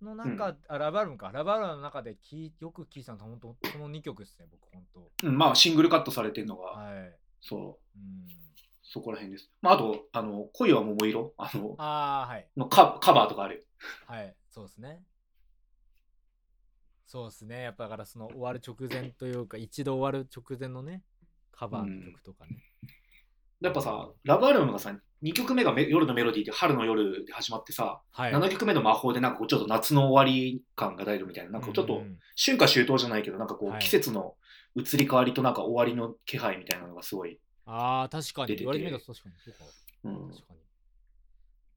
の中、あラブアルバムか、ラブアルバムの中できよく聴いてたのは、本当この2曲ですね、僕、本当。うんまあシングルカットされてるのが、はい。そう。うん、そこら辺です。まあ、あとあの恋は桃色あのああ、はい。のカカバーとかあるよ。はい。そうですね。そうですね。やっぱだから、その終わる直前というか、一度終わる直前のね、カバーの曲とかね。やっぱさ、ラブアルバムがさ、2曲目がめ夜のメロディーで春の夜で始まってさ、はい。7曲目の魔法でなんかこうちょっと夏の終わり感が出るみたいな、なんかちょっとうんうん春夏秋冬じゃないけど、なんかこはいう季節の移り変わりとなんか終わりの気配みたいなのがすごい。ああ、確かに。言われてみたら確かに。そうか。うん、確かに。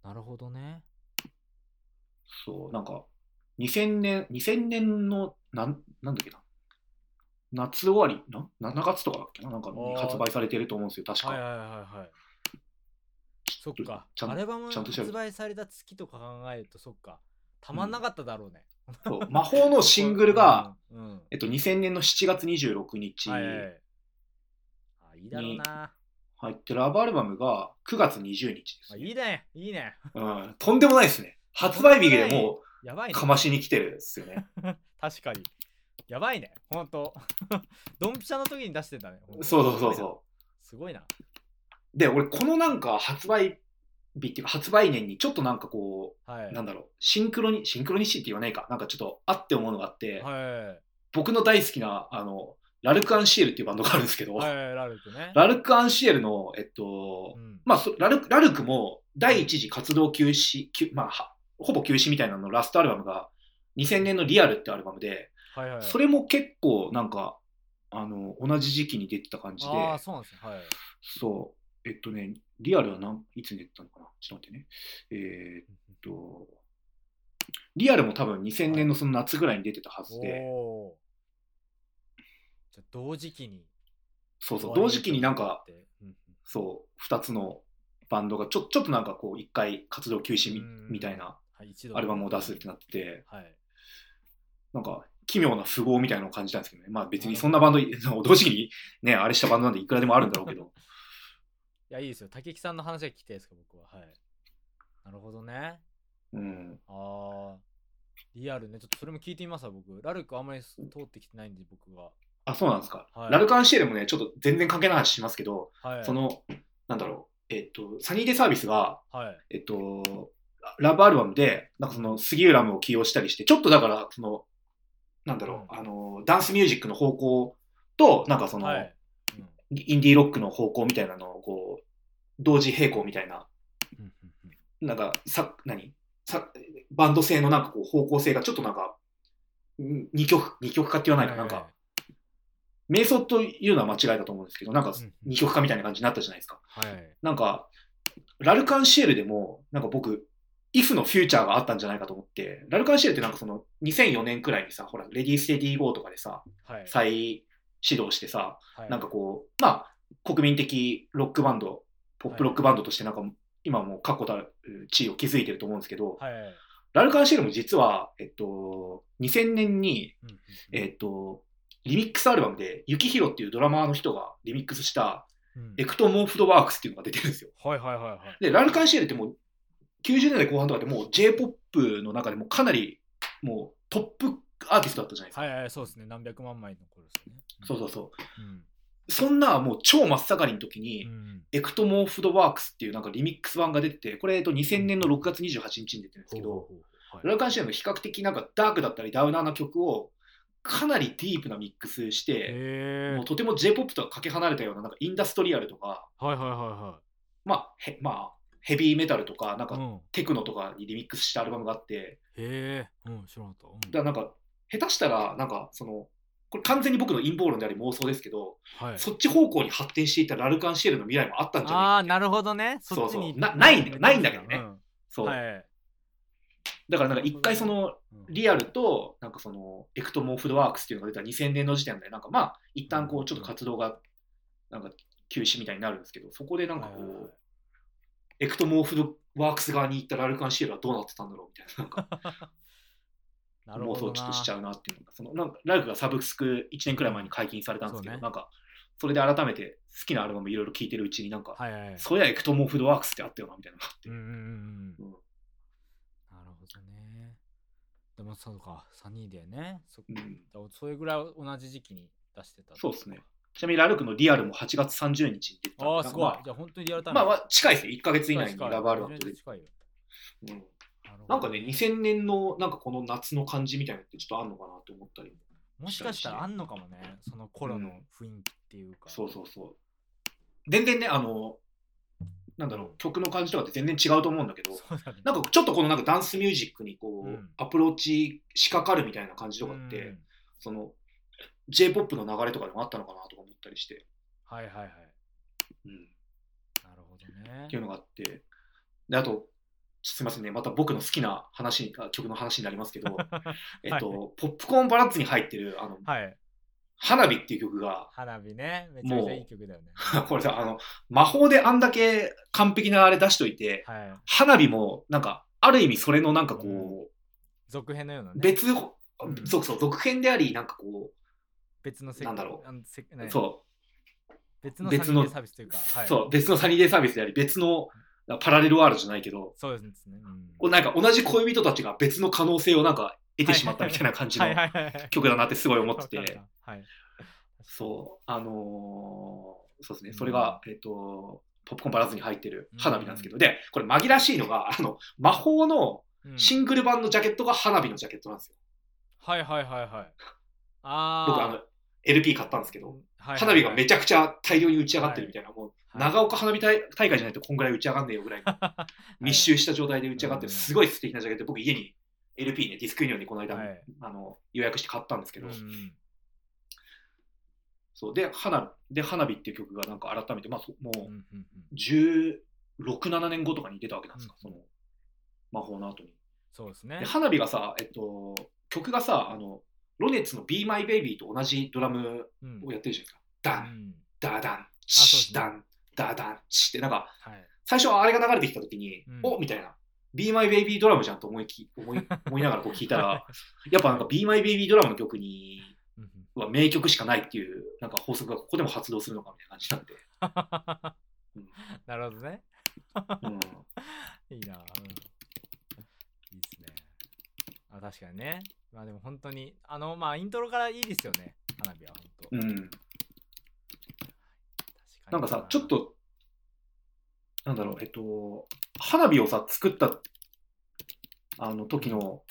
なるほどね。そう、なんか、2000年、2000年の、なん、なんだっけな。夏終わりな ?7 月とかだっけななんか発売されてると思うんですよ、確か。はいはいはいはいそっかちゃんアルバム発売された月とか考えるとそっかたまんなかっただろうね、そう魔法のシングルが、うん、うんえっと、2000年の7月26日はいはいはいあいいだろうな、入ってるラブアルバムが9月20日ですあ、いいね。いいね。うん。とんでもないですね。発売日でもやばいうね。かましに来てるんですよね。確かに。やばいね。ほんとドンピシャの時に出してたね。そうそうそうそすごいな。う。で、俺、このなんか発売日っていうか、発売年にちょっとなんかこう、はい。なんだろう、シンクロに、シンクロニシティって言わないか、なんかちょっとあって思うのがあって、はい。僕の大好きな、あの、ラルク・アンシエルっていうバンドがあるんですけど、はいはいラルクね。ラルク・アンシエルの、えっと、うん。まあ、そラルクラルクも第一次活動休止、休まあ、はほぼ休止みたいなのラストアルバムが2000年のリアルってアルバムで、はいはい。それも結構なんか、あの、同じ時期に出てた感じで、ああそうなんですね。はい。そう、えっとね、リアルは何いつに出てたのかな？ちょっと待ってね。えーっと、リアルも多分2000年のその夏ぐらいに出てたはずで、おーじゃあ同時期にそうそう、同時期になんか、うんそう、2つのバンドがちょちょっとなんかこう、一回活動休止みうん。みたいなアルバムを出すってなってて、はい。なんか奇妙な符号みたいなのを感じたんですけどね。まあ別にそんなバンド、同時期にね、あれしたバンドなんでいくらでもあるんだろうけど。いやいいですよ。竹木さんの話が聞きたいですか僕は。はい。なるほどね。うん。ああリアルね。ちょっとそれも聞いてみますわ僕。ラルクあんまり通ってきてないんで僕はあ、そうなんですか。はい。ラルカンシエルもね、ちょっと全然関係ない話しますけど、はい。その、なんだろう、えっと、サニーデイサービスが、はい。えっと、ラブアルバムで、なんかその杉浦ムを起用したりして、ちょっとだから、その、なんだろう、うん。あの、ダンスミュージックの方向と、なんかその、インディーロックの方向みたいなのを、こう、同時並行みたいな、なんか、さ、何？さ、バンド性のなんかこう方向性がちょっとなんか、ん二極、二極化って言わないか、なんか、瞑想というのは間違いだと思うんですけど、なんか二極化みたいな感じになったじゃないですか。はい。はいなんか、ラルカンシエルでも、なんか僕、イフのフューチャーがあったんじゃないかと思って、ラルカンシエルってなんかその2004年くらいにさ、ほら、レディーステディーゴーとかでさ、はい。再始動してさ、はい。なんかこう、まあ、国民的ロックバンド、ポップロックバンドとしてなんか、今もう確固たる地位を築いてると思うんですけど、はい。はい L'Arc-en-Ciel も実は、えっと、2000年に、うんうんうん。えっと、リミックスアルバムで、ユキヒロっていうドラマーの人がリミックスした、うん。 ectomorphed works っていうのが出てるんですよ。はいはいはいはい。で、 L'Arc-en-Ciel ってもう、90年代後半とかでもう J-POP の中でもかなり、もうトップアーティストだったじゃないですか。はいはいそうですね。何百万枚の頃ですよね。そうそうそう。うん。そんなもう超真っ盛りの時に、うん。 ectomorphed works っていうなんかリミックス版が出てて、これ、えっと、2000年の6月28日に出てるんですけど、ほうほうほう。 L'Arc-en-Ciel の比較的なんかダークだったりダウナーな曲をかなりディープなミックスして、もうとても J-POP とはかけ離れたようななんかインダストリアルとか、はいはいはまあ、へまあ、ヘビーメタルとか、なんかテクノとかにリミックスしたアルバムがあって、へえうん知らなかった。うん。だからなんか、下手したら、なんかその、これ完全に僕の陰謀論であり妄想ですけど、はい。そっち方向に発展していった L'Arc-en-Ciel の未来もあったんじゃないああなるほどね。そうそう。なないないんだけどね。うん。そう。はいだからなんか一回そのうん。リアルと、なんかその ectomorphed works っていうのが出た2000年の時点で、なんかまあ、一旦こうちょっと活動が、なんか休止みたいになるんですけど、そこでなんかこう ectomorphed works 側に行った L'Arc-en-Ciel はどうなってたんだろうみたいな、なんか 妄想をちょっとしちゃうなっていうのが、そのなんかラルクがサブスク1年くらい前に解禁されたんですけど、なんか、それで改めて好きなアルバムいろいろ聴いてるうちになんか、はいはいはい。そういや ectomorphed works ってあったよなみたいなのがあって、うんうんうん。うんうんなるほどね。でもそうかサニーでね。そうん。それぐらい同じ時期に出してたそうですね。ちなみにラルクのリアルも8月30日に出てたんでああすごい、まあ。じゃあ本当にリアルタイム。まあまあ近いですね。1ヶ月以内にラバムと出て近い近いよ。うん。なんかね、2000年のなんかこの夏の感じみたいなのってちょっとあんのかなと思ったりも。もしかしたらあんのかもね。その頃の雰囲気っていうか、そうそうそう。全然ね、あの、なんだろう、曲の感じとかって全然違うと思うんだけど、なんかちょっとこのなんかダンスミュージックにこう、うん。アプローチしかかるみたいな感じとかって、うん。その J-POP の流れとかでもあったのかなとか思ったりして、はいはいはい。うん、なるほどね。っていうのがあって、で、あと、すみませんね、また僕の好きな話曲の話になりますけど、えっと、ポップコーンバラッツに入ってる、あの、はい。花火っていう曲が、花火ね。めちゃめちゃいい曲だよね。これさ、あの、魔法であんだけ完璧なあれ出しといて、はい。花火も、なんか、ある意味それのなんかこ続編のようなう、ね。別、んそうそう、続編であり、なんかこ別のせなんだろうあのせう、別の別のサービスというか。う、はい、そう、別のサニーデイサービスであり、別のパラレルワールドじゃないけど、そうですね。うんこうなんか同じ恋人たちが別の可能性をなんか得てしまったみたいな感じの。曲だなってすごい思ってて。そう、あのーそうですね、うん。それが、えっ、と、ポップコーンバラズに入ってる花火なんですけど、で、これ紛らしいのが、あの、魔法のうん。シングル版のジャケットが花火のジャケットなんですよ。はいはいはいはい。あ僕、あの、LP 買ったんですけあど、、はい花火がめちゃくちゃ大量に打ち上がってるみたいな、もう、はい。長岡花火大大会じゃないとこんぐらい打ち上がんねえよぐらいの 密集した状態で打ち上がってる、うん。すごい素敵なジャケット、僕家に LP ね、ディスクユニオンにこの間、はいあの予約して買ったんですけど、うんうんそうで花で花火っていう曲がなんか改めて、まあ、そもううんうんうん16、7年後とかに出たわけなんですか、うんその魔法の後に。そうですねで。花火がさ、えっと、曲がさ、あのロネッツの Be My Baby と同じドラムうんをやってるじゃないですか。ダン、うんダダン、チダン、ダダン、チって、なんか、はい。最初あれが流れてきた時に、うんおみたいな。Be My Baby ドラムじゃんと思いき思い思いながらこう聞いたら、やっぱなんか Be My Baby ドラムの曲には名曲しかないっていうなんか法則がここでも発動するのかみたいな感じなんで。うんなるほどね。うん いいな。うん、いいですね。あ、確かにね。まあでも本当に、あの、まあイントロからいいですよね。花火は本当。うん、なんかさ、ちょっ、と、なんだろう、えっと、花火をさ、作ったあの時の、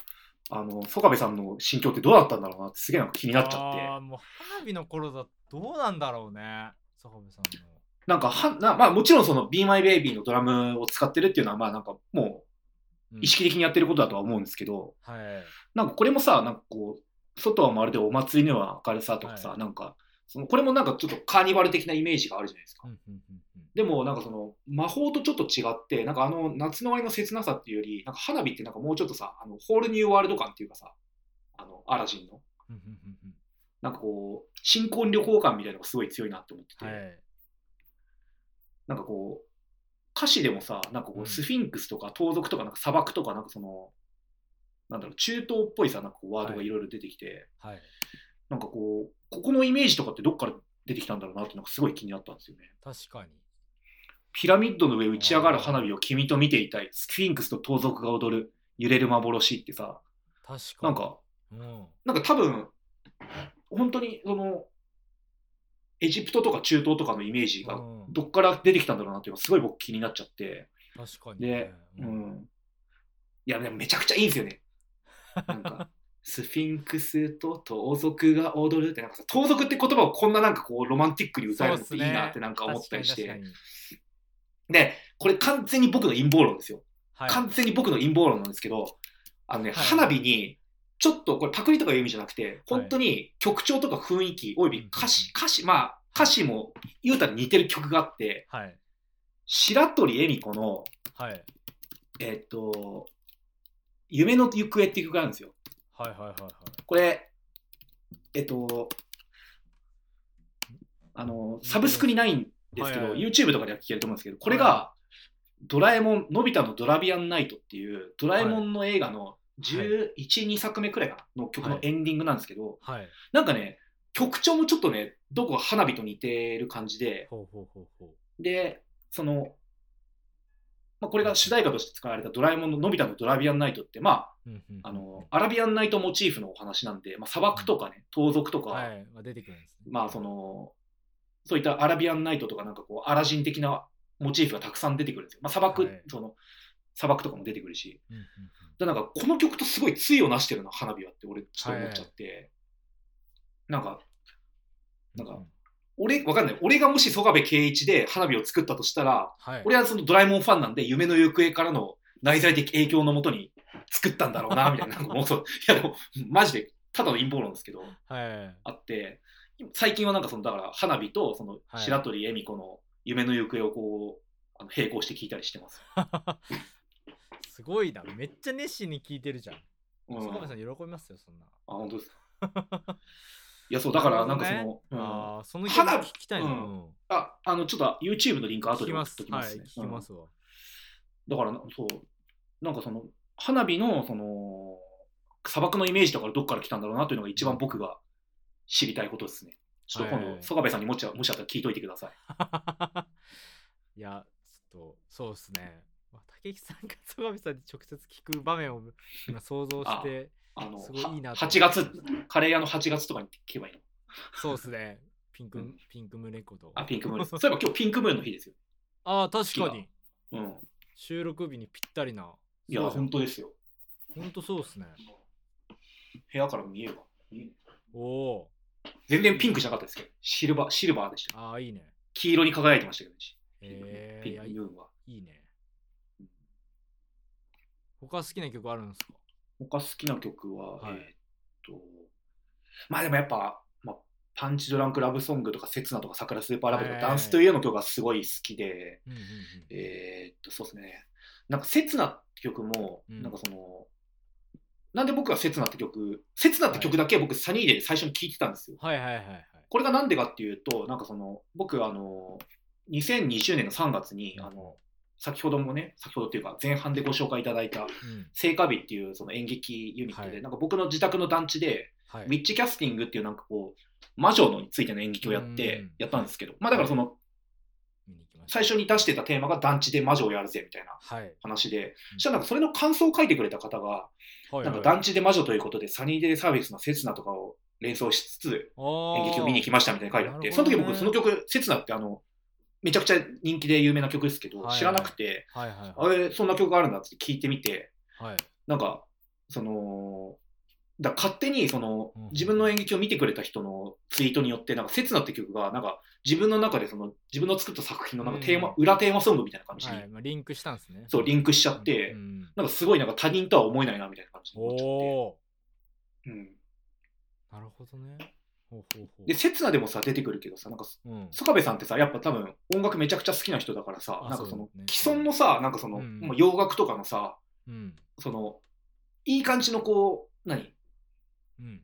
あの、曽我部さんの心境ってどうだったんだろうなってすげえなんか気になっちゃって。あーもう花火の頃だどうなんだろうね。坂部さんの。なんかはな、まあもちろんその Be My Baby のドラムを使ってるっていうのは、まあなんかもう意識的にやってることだとは思うんですけど、はい。なんかこれもさ、なんかこう、外はまるでお祭りのような明るさとかさ、はいなんか、そのこれもなんかちょっとカーニバル的なイメージがあるじゃないですかう。んうんうんでもなんかその魔法とちょっと違って、なんかあの夏の終わりの切なさっていうより、なんか花火ってなんかもうちょっとさ、あのホールニューワールド感っていうかさ、あのアラジンの、なんかこう、新婚旅行感みたいなのがすごい強いなって思ってて、はい。なんかこう、歌詞でもさ、なんかこうスフィンクスとか盗賊とか、なんか砂漠とか、なんかその、なんだろう、中東っぽいさ、なんかこうワードがいろいろ出てきて、はい。なんかこう、ここのイメージとかってどっから出てきたんだろうなって、なんかすごい気になったんですよね。確かに。ピラミッドの上打ち上がる花火を君と見ていたい、スフィンクスと盗賊が踊る、揺れる幻ってさ、確かに。なんか、うん。なんか多分、本当にその、エジプトとか中東とかのイメージがうんどっから出てきたんだろうなっていうのがすごい僕気になっちゃって、確かにでね。、う。ん。いや、でもめちゃくちゃいいんですよね。なんか、スフィンクスと盗賊が踊るって、なんかさ、盗賊って言葉をこんななんかこう、ロマンティックに歌えるのっていいなってなんか思ったりして。確かに確かで、これ完全に僕の陰謀論ですよ。にはい。完全に僕の陰謀論なんですけど、あのね、はい花火に、ちょっとこれパクリとかいう意味じゃなくて、本当に曲調とか雰囲気、および歌詞、歌詞、まあ、歌詞も言うたら似てる曲があって、はい。白鳥恵美子の、はい。えっと、夢の行方っていう曲があるんですよ。はいはいはいはい。これ、えっと、あの、サブスクにないんですけど、はいはい YouTube とかでは聴けると思うんですけど、これが、ドラえもん、のび太のドラビアンナイトっていう、ドラえもんの映画の11、2作目くらいかな、の曲のエンディングなんですけど、はい。なんかね、曲調もちょっとね、どこか花火と似てる感じで、ほうほうほうほう。で、その、まあ、これが主題歌として使われたドラえもんののび太のドラビアンナイトって、まあ、うんうんうんあの、アラビアンナイトモチーフのお話なんで、まあ、砂漠とかね、盗賊とか、はい。まあ出てくるんですね。まあ、その、そういったアラビアンナイトとか、なんかこう、アラジン的なモチーフがたくさん出てくるんですよ。まあ、砂漠、はいその、砂漠とかも出てくるし。うんうんうんで、なんか、この曲とすごい対をなしてるな、花火はって、俺、ちょっと思っちゃって。なんか、なんか俺、わかんない。俺がもし曽我部圭一で花火を作ったとしたら、はい。俺はそのドラえもんファンなんで、夢の行方からの内在的影響のもとに作ったんだろうな、みたいな。なんかもうそう、いやでも、マジで、ただの陰謀論ですけど、はい。あって、最近はなんかその、だから花火と、その、はい。白鳥恵美子の夢の行方をこう、あの並行して聞いたりしてます。すごいな。めっちゃ熱心に聞いてるじゃん。うん、坂部あ、さん喜びますよそんな。本当ですか。いや、そう、だから、なんかその、うん。あーその曲花聞きたいな、ううん。んあ、あの、ちょっと YouTube のリンク後で送っときますね。はい聞きますわ、だからな、そう、なんかその、花火の、その、砂漠のイメージとかどっから来たんだろうなというのが一番僕が知りたいことですね。ちょっと今度、曽我部さんにもしもしあったら聞いといてください。いやちょっとそうですねまあ竹木さんが曽我部さんに直接聞く場面を今想像してあの、すごいいいなはと8月、カレー屋の8月とかに聞けばいいの。そうですねピンク、うんピンクムレコードあ、ピンクムーン。そういえば今日ピンクムーンの日ですよ。ああ確かにうん。収録日にぴったりないや、本当ですよ。ほんとそうですね部屋から見えるわ。おお全然ピンクじゃなかったですけど、シルバー、シルバーでした。ああいいね。黄色に輝いてましたけどね、ピえー、いやいンクムーンは。いいね。他好きな曲あるんですか？他好きな曲は、はい。えーっと、まあでもやっぱ、まあ、パンチドランクラブソングとか、セツナとか、桜スーパーラブとか、はい。ダンスというような曲がすごい好きで、うんうんうん。えーっと、そうですね。なんか、セツナって曲も、うん。なんかその、なんで僕がセツナって曲、セツナって曲だけ僕、サニーで最初に聴いてたんですよ。はいはいはいはい。これがなんでかっていうと、なんかその、僕、あの、2020年の3月に、あの、先ほどもね、先ほどっていうか、前半でご紹介いただいた、うん。聖火日っていうその演劇ユニットで、はい。なんか僕の自宅の団地で、はい。ウィッチキャスティングっていうなんかこう、魔女のについての演劇をやってうん、やったんですけど、まあだからその、最初に出してたテーマが団地で魔女をやるぜみたいなはい。話で、うん。そしたらなんかそれの感想を書いてくれた方が、はいなんか団地で魔女ということで、サニーデイサービスの刹那とかを連想しつつ、演劇を見に行きましたみたいな書いて。あって、その時僕その曲、刹那ってあの、めちゃくちゃ人気で有名な曲ですけど、はいはい。知らなくて、はいはいあれ、そんな曲があるんだって聞いてみて、はい。なんか、その、だ勝手にそのうん自分の演劇を見てくれた人のツイートによって、なんか、刹那って曲が、なんか、自分の中でその、自分の作った作品のなんかテーマ、うん。裏テーマソングみたいな感じに、はい。まあ、リンクしたんですね。そう、リンクしちゃって、うんなんかすごいなんか他人とは思えないな、みたいな感じにお思っちゃっおて。うん。ーなるほどね。ほうほうほう。で、刹那でもさ、出てくるけどさ、なんか、うん。曽我部さんってさ、やっぱ多分音楽めちゃくちゃ好きな人だからさ、あなんかその既存のさ、なんかその、うん。洋楽とかのさ、うん。その、いい感じのこう、何？うん。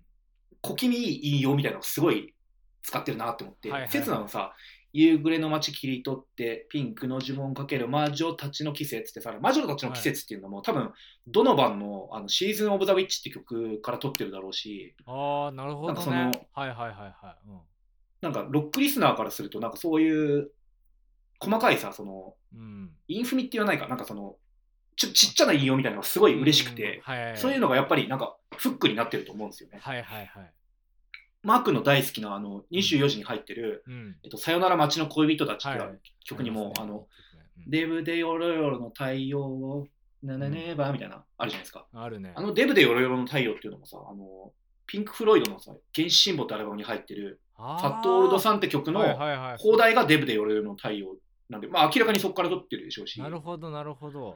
小気味いい引用みたいなのをすごい使ってるなって思って、はいはい。はい刹那のさ、夕暮れの街切り取って、ピンクの呪文かける魔女たちの季節ってさ、魔女たちの季節っていうのも、多分、ドノバンのあのシーズン・オブ・ザ・ウィッチって曲から撮ってるだろうし、ああなるほどなんかそねのはいはいはいはい。なんかロックリスナーからすると、なんかそういう細かいさ、その、うんうん。インフミって言わないか、なんかその、ちょちっちゃな引用みたいなのがすごい嬉しくて、うんはいはいはい。そういうのがやっぱりなんかフックになってると思うんですよね。はいはいはい。マークの大好きなあの24時に入ってる、うん。えっと、さよなら街の恋人たちってはい。曲にも、あの、うん。デブでヨロヨロの太陽を、ななねばみたいな、あるじゃないですか。あるね。あのデブでヨロヨロの太陽っていうのもさ、あの、ピンク・フロイドのさ、原始神母ってアルバムに入ってる、フファット・オールド・サンって曲の邦題がデブでヨロヨロの太陽なんで、まあ明らかにそこから撮ってるでしょうし。なるほどなるほど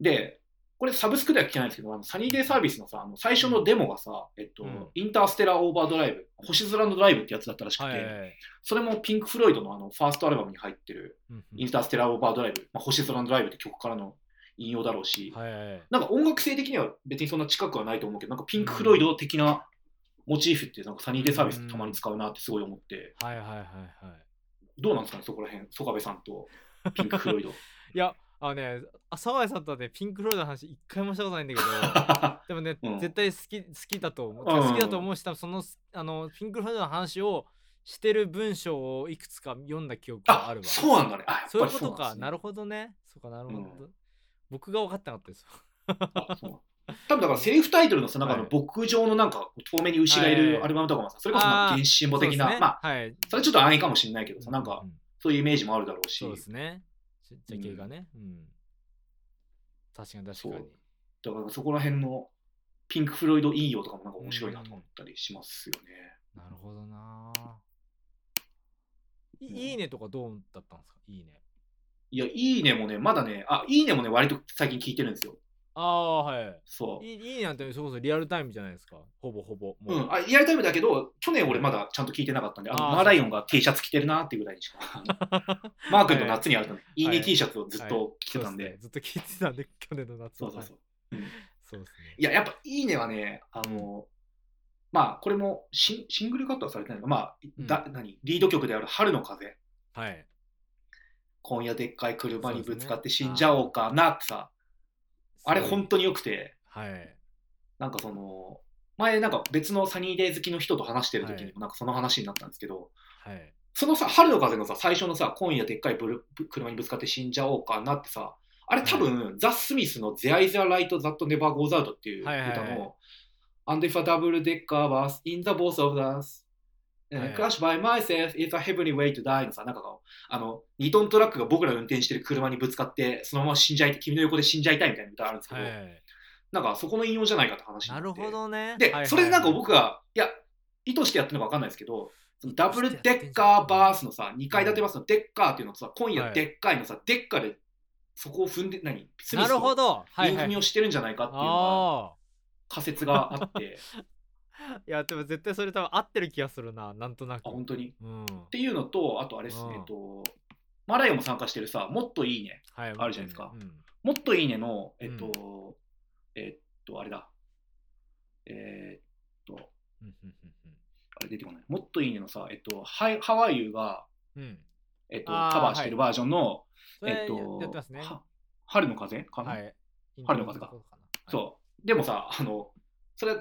で、これサブスクでは聞けないんですけど、あのサニーデイサービスのさ、あの最初のデモがさ、えっと、うん。インターステラー・オーバードライブ、星空のドライブってやつだったらしくて、はいはいはい。それもピンク・フロイドのあのファーストアルバムに入ってる、インターステラー・オーバードライブ、まあ、星空のドライブって曲からの引用だろうし、はいはいはい。なんか音楽性的には別にそんな近くはないと思うけど、なんかピンク・フロイド的なモチーフってなんかサニーデイサービスたまに使うなってすごい思って、はいはいはいはい。どうなんですかね、そこら辺、曽我部さんとピンク・フロイド。いやあのねあ澤井さんとはねピンク・フロイドの話一回もしたことないんだけど でもね、うん。絶対好き好きだと思う、うん。好きだと思うし多分そのあのピンク・フロイドの話をしてる文章をいくつか読んだ記憶がああるわ。そうなんだね。あやっぱりそういうことか。なんですねなるほどね。そうかなるほど、うん。僕が分かってなかったです。多分だからセリフタイトルのさ、なんかあのはい。牧場のなんか遠目に牛がいはい。るアルバムとかもさ、それこそまああー原始神母的な、そうですね。まあ、はい。それちょっと安易かもしれないけどさ、なんかそういうイメージもあるだろうし、そうですねちっちゃい系がねうん、確かに確かにだからそこら辺のピンク・フロイド引用とかもなんか面白いなと思ったりしますよね。なるほどな。いうん。いいねとかどうだったんですか？いいね。いや、いいねもね、まだね、あ、いいねもね、割と最近聞いてるんですよ。ああはい。そう。いいいいなんてそれこそリアルタイムじゃないですか。ほぼほぼもう。ん、あリアルタイムだけど、去年俺まだちゃんと聞いてなかったんで、あのマーライオンが T シャツ着てるなっていうぐらいにしか。マー君と夏に会うとね、い。いねはい T シャツをずっと着てたんで、そうっすね。ずっと聞いてたんで去年の夏は。そうそうそう。うん。はいそうですね。いや、やっぱいいねはね、あの、まあ、これもシンシングルカットはされてないのか、まあ、うん。だ何リード曲である春の風。はい。今夜でっかい車にぶつかって死んじゃおうかなってさ、あれ本当に良くて、はい。なんかその、前なんか別のサニーデイ好きの人と話してる時にはい。もなんかその話になったんですけど、はい。そのさ、春の風のさ、最初のさ、今夜でっかいブルブ車にぶつかって死んじゃおうかなってさ、あれ多分、ザ・スミスの There is a light that never goes out っていう歌の、はいはい。はい And if a double decker was in the both of us, はいはい crash by myself is a heavenly way to die のさ、なんかあの、2トントラックが僕らが運転してる車にぶつかって、そのまま死んじゃい、君の横で死んじゃいたいみたいな歌あるんですけど、はい。なんかそこの引用じゃないかって話になるほどね。で、はいはいそれでなんか僕が、いや、意図してやってるのか分かんないですけど、そのダブルデッカーバースのさ、2階建てバスのデッカーっていうのとさ、今夜でっかいのさ、デッカでそこを踏んで、何？スミなスとるほど。はインいはい。踏みをしてるんじゃないかっていうのがあ仮説があって、あいやでも絶対それ多分合ってる気がするななんとなく。あ、本当に？うん。っていうのと、あとあれですね、うん。えっと、マライオも参加してるさ、もっといいね。はいあるじゃないですか。うん。もっといいねの、えっと、えっと、あれだ。えーっと、あれ出てこない。もっといいねのさ、えっと、ハイハワイユーが、えっと、カバーしてるバージョンの、それえっとね。は春の風かな、はい。春の風か。そう。でもさ、あの、それ、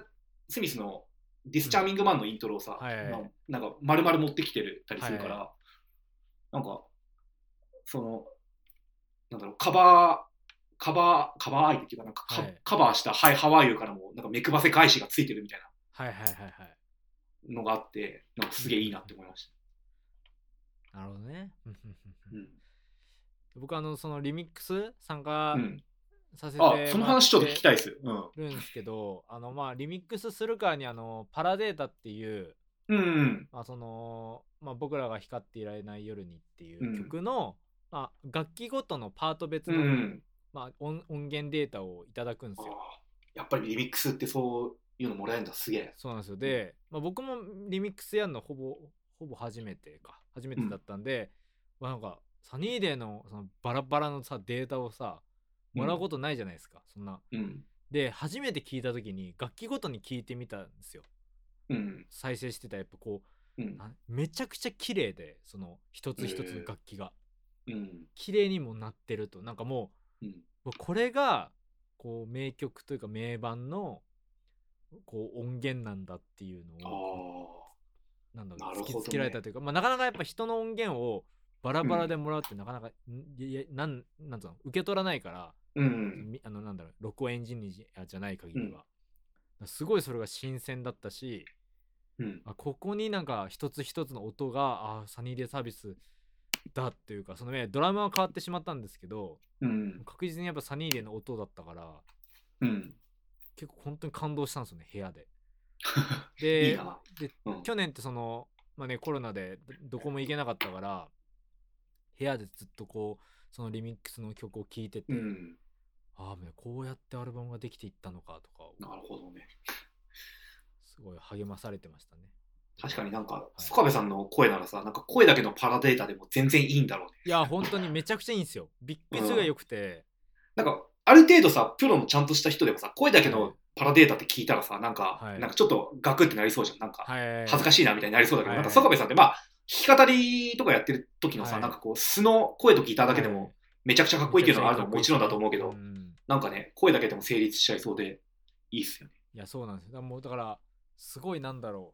スミスのディスチャーミングマンのイントロをさ、はいはいはい。まあなんか丸々持ってきてるたりするから、はなんか、その、なんだろう、カバー、カバー、カバー相手っていうか、なんかカ,、はい。カバーしたハイハワイユーからも、なんか目くばせ返しがついてるみたいはいはいはいはい。なのがあって、なんかすげえいいなって思いましなるほどね。うんうんうんた。うん。僕あのそのリミックス参加うん、させてその話ちょっと聞きたいです。うん。るんですけどあのまあリミックスするからにあのパラデータっていううんうん。まあそのまあ僕らが光っていられない夜にっていう曲の、まあ楽器ごとのパート別の、うんうん。まあ音音源データをいただくんですよ。やっぱりリミックスってそういうのもらえるんだ、すげえ。そうなんですよ。で、まあ、僕もリミックスやるのほぼほぼ初めてか初めてだったんで、まあなんかサニーデーのそのバラバラのさデータをさもらうことないじゃないですか、そんな。うん。で初めて聞いた時に楽器ごとに聞いてみたんですよ。うん。再生してたらやっぱこうんう。なめちゃくちゃ綺麗でその一つ一つの楽器がうん。綺麗にもなってるとなんかもうん。うもうこれがこう名曲というか名盤のこう音源なんだっていうあのをあ。なんだろう突きつけられたというか、まあ、なかなかやっぱ人の音源をバラバラでもらうってなかなか、んいやなんなんつうの受け取らないから、うん。みあのなんだろう録音エンジニアじゃない限りは、すごいそれが新鮮だったしうん。あここになんか一つ一つの音があサニーデーサービスだっていうかそのねドラムは変わってしまったんですけどうん。確実にやっぱサニーデーの音だったからうん。結構本当に感動したんですよね部屋で。いでうん。去年ってその、まあね、コロナでどどこも行けなかったから部屋でずっとこうそのリミックスの曲を聴いてて、うん。ああねこうやってアルバムができていったのかとかを。なるほどね。すごい励まされてましたね。確かになんか、い。曽我部さんの声ならさ、なんか声だけのパラデータでも全然いいんだろうね。いや本当にめちゃくちゃいいんですよ。びっくりするが良くて、なんか、ある程度さ、プロのちゃんとした人でもさ、声だけのパラデータって聞いたらさ、なんか、はい。なんかちょっとガクってなりそうじゃん。なんか、はい、恥ずかしいなみたいになりそうだけど、はい。なんか曽我部さんってまあ、弾き語りとかやってる時のさ、はい。なんかこう、素の声と聞いただけではい。も、めちゃくちゃかっこいいっていうのはあるのももちろんだと思うけど、んなんかね、声だけでも成立しちゃいそうで、いいっすよね。いやそうなんですよ。だからもうだからすごいなんだろ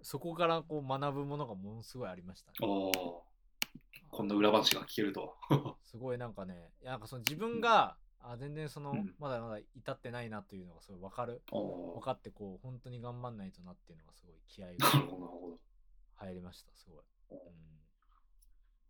う。そこからこう学ぶものがものすごいありましたね。こんな裏話が聞けるとは。すごいなんかねいやなんかその自分が、あ全然その、うん。まだまだ至ってないなというのがすごい分かる。分かってこう本当に頑張んないとなっていうのがすごい気合が。入りましたすごい、うん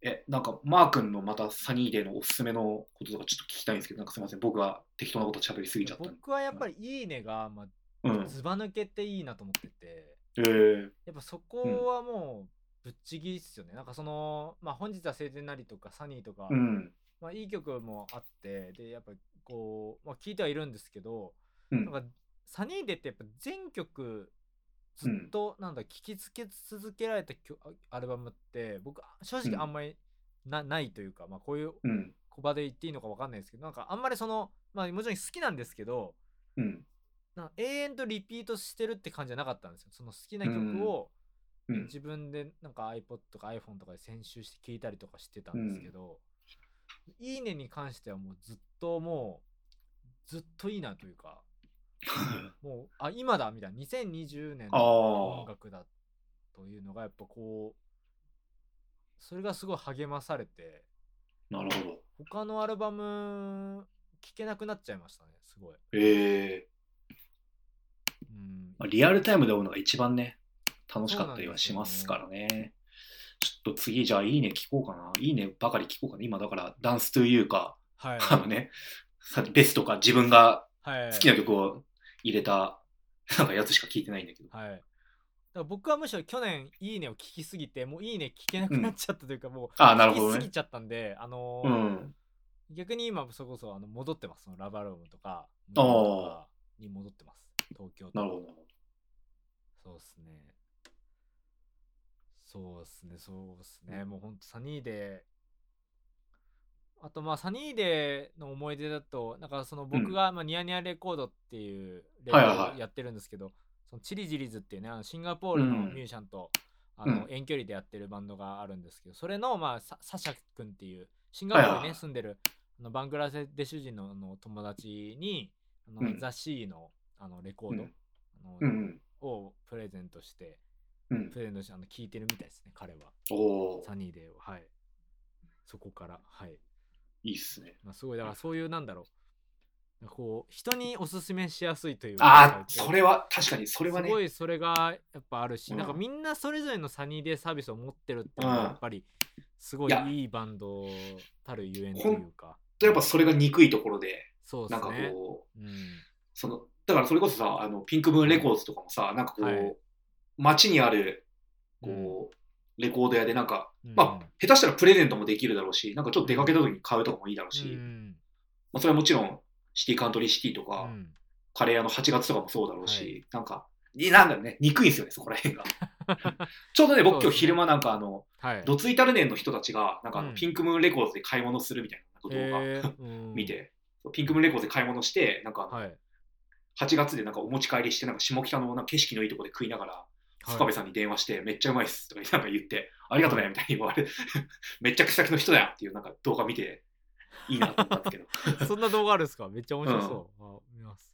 え、なんか、マー君のまたサニーデーのおすすめのこととかちょっと聞きたいんですけど、なんかすみません、僕が適当なこと喋りすぎちゃった。僕はやっぱり「いいねが」まうんあ、。ずば抜けていいなと思っててえー、やっぱそこはもうぶっちぎりっすよね、なんかそのまあ本日は晴天なりとかサニーとか、うん。まあいい曲もあってでやっぱこう、まあ、聞いてはいるんですけど、うんなんかサニーデーってやっぱ全曲ずっとなんだ聴きつけ続けられた曲アルバムって僕正直あんまりな,、ないというか、まあ、こういううん。小場で言っていいのか分かんないですけどなんかあんまりそのまあもちろん好きなんですけどうん。な永遠とリピートしてるって感じじゃなかったんですよその好きな曲をうん。自分でなんか iPod とか iPhone とかで編集して聴いたりとかしてたんですけど、いいねに関してはもうずっともうずっといいなというか もうあ今だみたいな2020年あの音あ。楽だというのがやっぱこうそれがすごい励まされてなるほど。他のアルバム聴けなくなっちゃいましたねすごい、ええうんまあ、リアルタイムで追うのが一番ね、楽しかったりはしますからね。ちょっと次、じゃあ、いいね聞こうかな。いいねばかり聞こうかな。今、だから、ダンストゥーユーか、はいあのね、ベストか自分がはい好きな曲を入れた、なんかやつしか聞いてないんだけど。はい。だから僕はむしろ去年いいねを聞きすぎて、もういいね聞けなくなっちゃったというか、もうああ、なるほどね聞きすぎ。ちゃったんで、あのーうん。逆に今それこそあの戻ってます。そのラバルームとか、に戻ってます。東京とかなるほど。そうっすね。そうっすね、そうっすね。もうほんとサニーデー、あとまあサニーデーの思い出だと、なんかその僕がまあニヤニヤレコードっていうレコードをやってるんですけど、そのチリジリズっていうね、あのシンガポールのうんミュージシャンと、あうんの遠距離でやってるバンドがあるんですけど、それのまあササシャ君っていうシンガポールにね住んでるあのバングラデシュ人のあの友達に、あのうんザ・シーのあのレコード、うんあのうんをプレゼントして、プ。レゼントしてあの聞いてるみたいですね、彼は。おおサニーデーを。はい。そこから、はい。いいっすね。まあ、すごい、だからそういう、なんだろう。こう、人におすすめしやすいというああ、それは、確かに、それはねす。ごいそれがやっぱあるし、うんなんかみんなそれぞれのサニーデーサービスを持ってるっていうのがうんやっぱりすごいいやいいバンドたるゆえんというか。やっぱそれが憎いところで、なんかそうですね。こう、うん。その、だからそれこそさ、あの、ピンクムーンレコーズとかもさ、なんかこう、はい街にある、こう、レコード屋でなんか、うん。まあ、下手したらプレゼントもできるだろうし、なんかちょっと出かけた時に買うとかもいいだろうし、うん。まあ、それはもちろん、シティカントリーシティとか、うん。カレー屋の8月とかもそうだろうし、はい。なんか、いなんだろうね、憎いんですよね、そこら辺が。ちょうどね、僕今日昼間なんかあの、はい。どついたるねんの人たちが、なんかあのうんピンクムーンレコーズで買い物するみたいな動画見て、ピンクムーンレコーズで買い物して、なんかはい。8月でなんかお持ち帰りして、なんか下北のなんか景色のいいとこで食いながら、深部さんに電話して、めっちゃうまいっすとかなんか言って、ありがとねみたいに言われて、めっちゃ草木の人だよっていうなんか動画見て、いいなと思ったんですけど、そんな動画あるんですか？めっちゃ面白そう。あ見ます。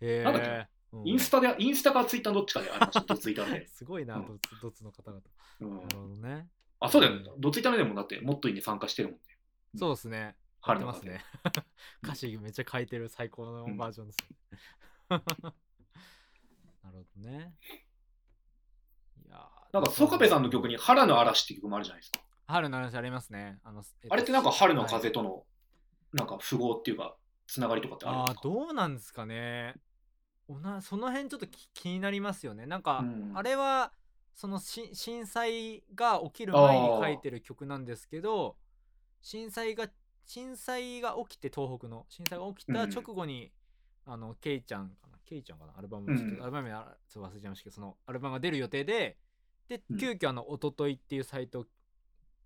へなんだっえ。うんインスタで、インスタかツイッターどっちかでありました、どついたるねすごいな、うんドツドツの方々。うんなるほどね。あ、そうだよね。どついたるねもだって、もっといいね参加してるもんね。うんそうですね。や春の風ってますね。歌詞めっちゃ書いてる最高のバージョンですね。なるほどね。なんか、ソカペさんの曲に、春の嵐って曲もあるじゃないですか。春の話ありますね。あのえっとあれってなんか春のはい風との、なんか符号っていうか、つながりとかってあるんああですか？どうなんですかね。おなその辺ちょっとき気になりますよね。なんか、うん。あれはそのし震災が起きる前に書いてる曲なんですけど震災が震災が起きて東北の震災が起きたうん直後に、あのケイちゃんかな？ケイちゃんかな？アルバム、うんちょっとアルバム名あちょっと忘れちゃいましたけどそのアルバムが出る予定ででうん。急遽あの「おととい」っていうサイトを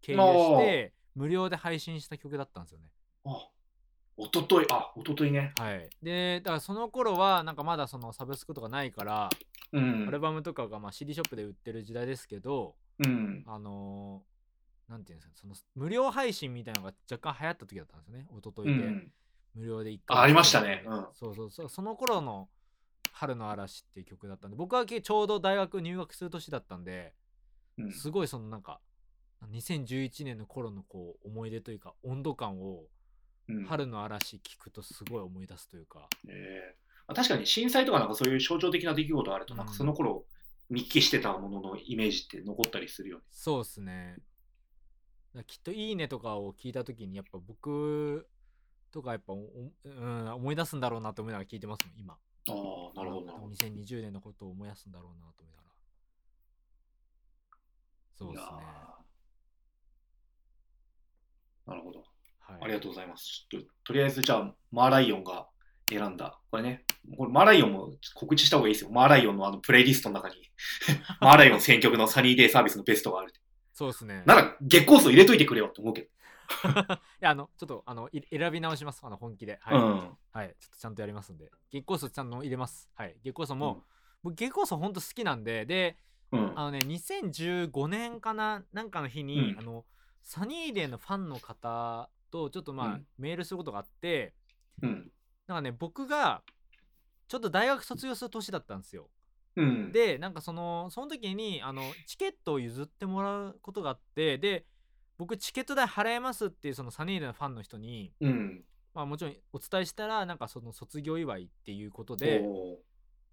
経由して無料で配信した曲だったんですよね。あ、おととい、あ、おとといね。はい、でだからその頃はなんかまだそのサブスクとかないから、うん。アル。バムとかがまあ CD ショップで売ってる時代ですけどうん。あのーなんていうんですかその無料配信みたいなのが若干流行った時だったんですよね一昨う日で、ん。無料で1あありましたね。うん。そうそうそう。その頃の「春の嵐」っていう曲だったんで僕はちょうど大学入学する年だったんでうんすごいそのなんか2011年の頃のこう思い出というか温度感をうん春の嵐聞くとすごい思い出すというか、ええまあ確かに震災とかなんかそういう象徴的な出来事があると、なんかその頃見聞きしてたもののイメージって残ったりするよね。そうですね。きっと「いいね」とかを聞いた時にやっぱ僕とかやっぱお、うん、思い出すんだろうなと思いながら聞いてますもん今。ああ、なるほど、なるほど。2020年のことを思い出すんだろうなと思いながら。そうですね。なるほど。はい、ありがとうございます。ちょっと、とりあえずじゃあ、マーライオンが選んだ。これね、これマーライオンも告知した方がいいですよ。マーライオンのあのプレイリストの中に、マーライオン選曲のサニーデイサービスのベストがある。そうですね。なら、月光数入れといてくれよって思うけど。いや、あの、ちょっと、あの、い選び直します。あの、本気で。はい。うん。はい。ちょっとちゃんとやりますんで。月光素ちゃんと入れます。はい。月光素も、うん僕、月光素ほんと好きなんで、で、うん。あのね、2015年かな、なんかの日に、うんあの、サニーデーのファンの方と、ちょっとまあ、うんメールすることがあって、うん。なんかね、僕が、ちょっと大学卒業する年だったんですよ。うん。でなんかそのその時にあのチケットを譲ってもらうことがあってで僕チケット代払えますっていうそのサニーデーのファンの人に、うん。まあ、もちろんお伝えしたらなんかその卒業祝いっていうことで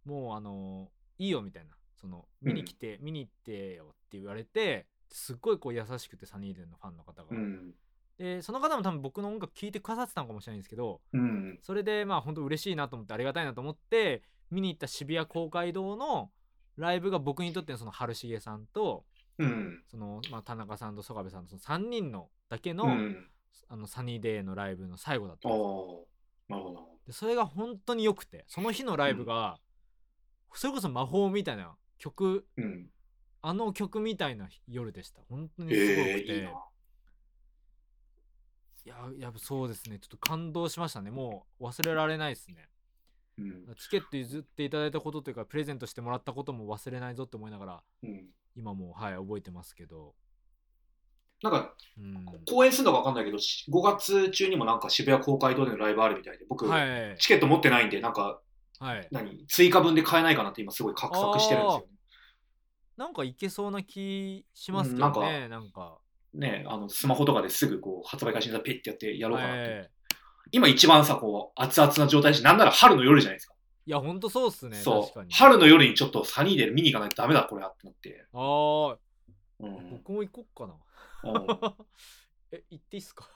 もうあのいいよみたいなその見に来て、見に行ってよって言われてすっごいこう優しくてサニーデーのファンの方が、うん。でその方も多分僕の音楽聴いてくださってたのかもしれないんですけどうん。それでまあ本当嬉しいなと思ってありがたいなと思って見に行った渋谷公会堂のライブが僕にとってのその春重さんとうん。その、まあ、田中さんと曽我部さんのその3人のだけの,、うん。あのサニーデーのライブの最後だったんでなるほど。でそれが本当に良くてその日のライブが、それこそ魔法みたいな曲うん。あの曲みたいな夜でした本当にすごくて、ええいややっぱそうですねちょっと感動しましたねもう忘れられないですねうん。チケット譲っていただいたことというかプレゼントしてもらったことも忘れないぞって思いながらうん。今もはい覚えてますけど、なんか、うん、公演するのか分かんないけど、し5月中にもなんか渋谷公会堂でのライブあるみたいで、僕、はい。チケット持ってないんで、なんか、はい。何、追加分で買えないかなって今すごい画策してるんですよなんかいけそうな気しますけうんどね、なんか。ね。ね、あの、スマホとかですぐこう、発売開始にペッてやってやろうかなって。はい。今一番さ、こう、熱々な状態だし、なんなら春の夜じゃないですか。いやほんとそうっすね。そう。春の夜にちょっとサニーで見に行かないとダメだ、これはってなって。ああうん。僕も行こっかな。う え行っていいっすか？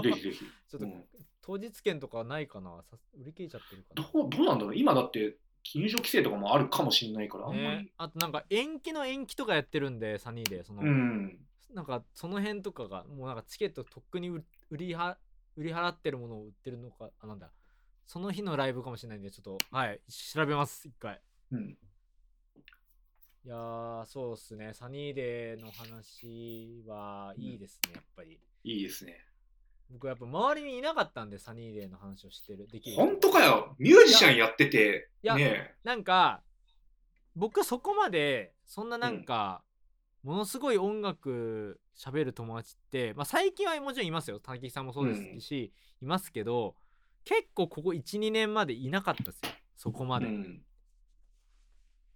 んぜひぜひ。ちょっと、うん。当日券とかないかな？さ売り切れちゃってるかなどう、どうなんだろう？今だって、入場規制とかもあるかもしれないから、あんまねり。、あとなんか延期の延期とかやってるんでサニーで。その、うん。なんかその辺とかがもうなんかチケットとっくに売売りは売り払ってるものを売ってるのかあなんだその日のライブかもしれないんでちょっとはい調べます一回。うん。いやーそうっすね。サニーデーの話はいいですね、やっぱり。いいですね。僕やっぱ周りにいなかったんでサニーデーの話をしてるできる人。本当かよ。ミュージシャンやってて、いやねなんか僕そこまでそんななんか、ものすごい音楽喋る友達って、まあ、最近はもちろんいますよ。滝さんもそうですし、いますけど結構ここ12年までいなかったですよそこまで、うん。